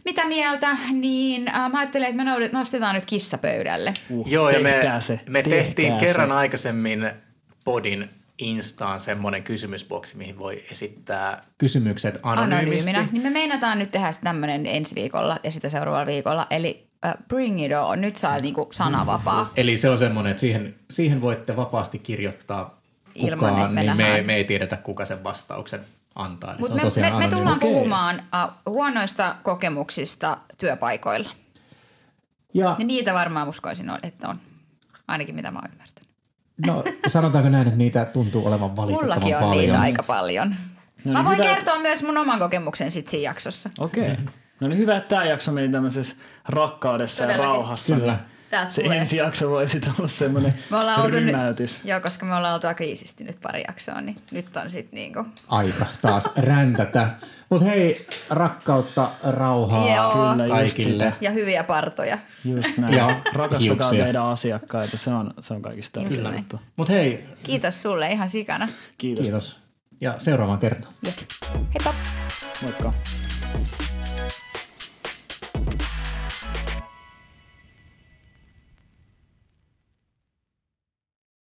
mitä mieltä, niin äh, mä ajattelen, että me noudet- nostetaan nyt kissa pöydälle. Uh, Joo, ja me, se. me tehtiin se. kerran aikaisemmin podin Instaan semmoinen kysymysboksi, mihin voi esittää kysymykset anonyymisti. anonyyminä. Niin me meinataan nyt tehdä tämmöinen ensi viikolla ja sitä seuraavalla viikolla. Eli bring it on. Nyt saa niinku sanavapaa. Eli se on semmoinen, että siihen, siihen voitte vapaasti kirjoittaa Ilman, kukaan, että me niin me, me ei tiedetä, kuka sen vastauksen antaa. Mutta se on me, me, me tullaan Okei. puhumaan uh, huonoista kokemuksista työpaikoilla. Ja Ja niitä varmaan uskoisin, että on. Ainakin mitä mä oon ymmärtänyt. no, sanotaanko näin, että niitä tuntuu olevan valitettavan Mullakin on paljon. niitä aika paljon. No mä niin, voin hyvä, kertoa myös mun oman kokemuksen sit siinä jaksossa. Okei. Okay. No niin hyvä, että tämä jakso meni tämmöisessä rakkaudessa Todellakin. ja rauhassa. Kyllä. Se tulee. ensi jakso voi sitten olla semmoinen oltu nyt, rymäytys. joo, koska me ollaan oltu aika iisisti nyt pari jaksoa, niin nyt on sit niinku Aika taas räntätä. Mutta hei, rakkautta, rauhaa Joo. Kyllä, kaikille. ja hyviä partoja. Just näin. Ja Rakastakaa hiuksia. teidän asiakkaita, se on, se on kaikista juttu. Mutta hei, Kiitos sulle ihan sikana. Kiitos. kiitos. Ja seuraavaan kertaan. Jep. Heippa! Moikka.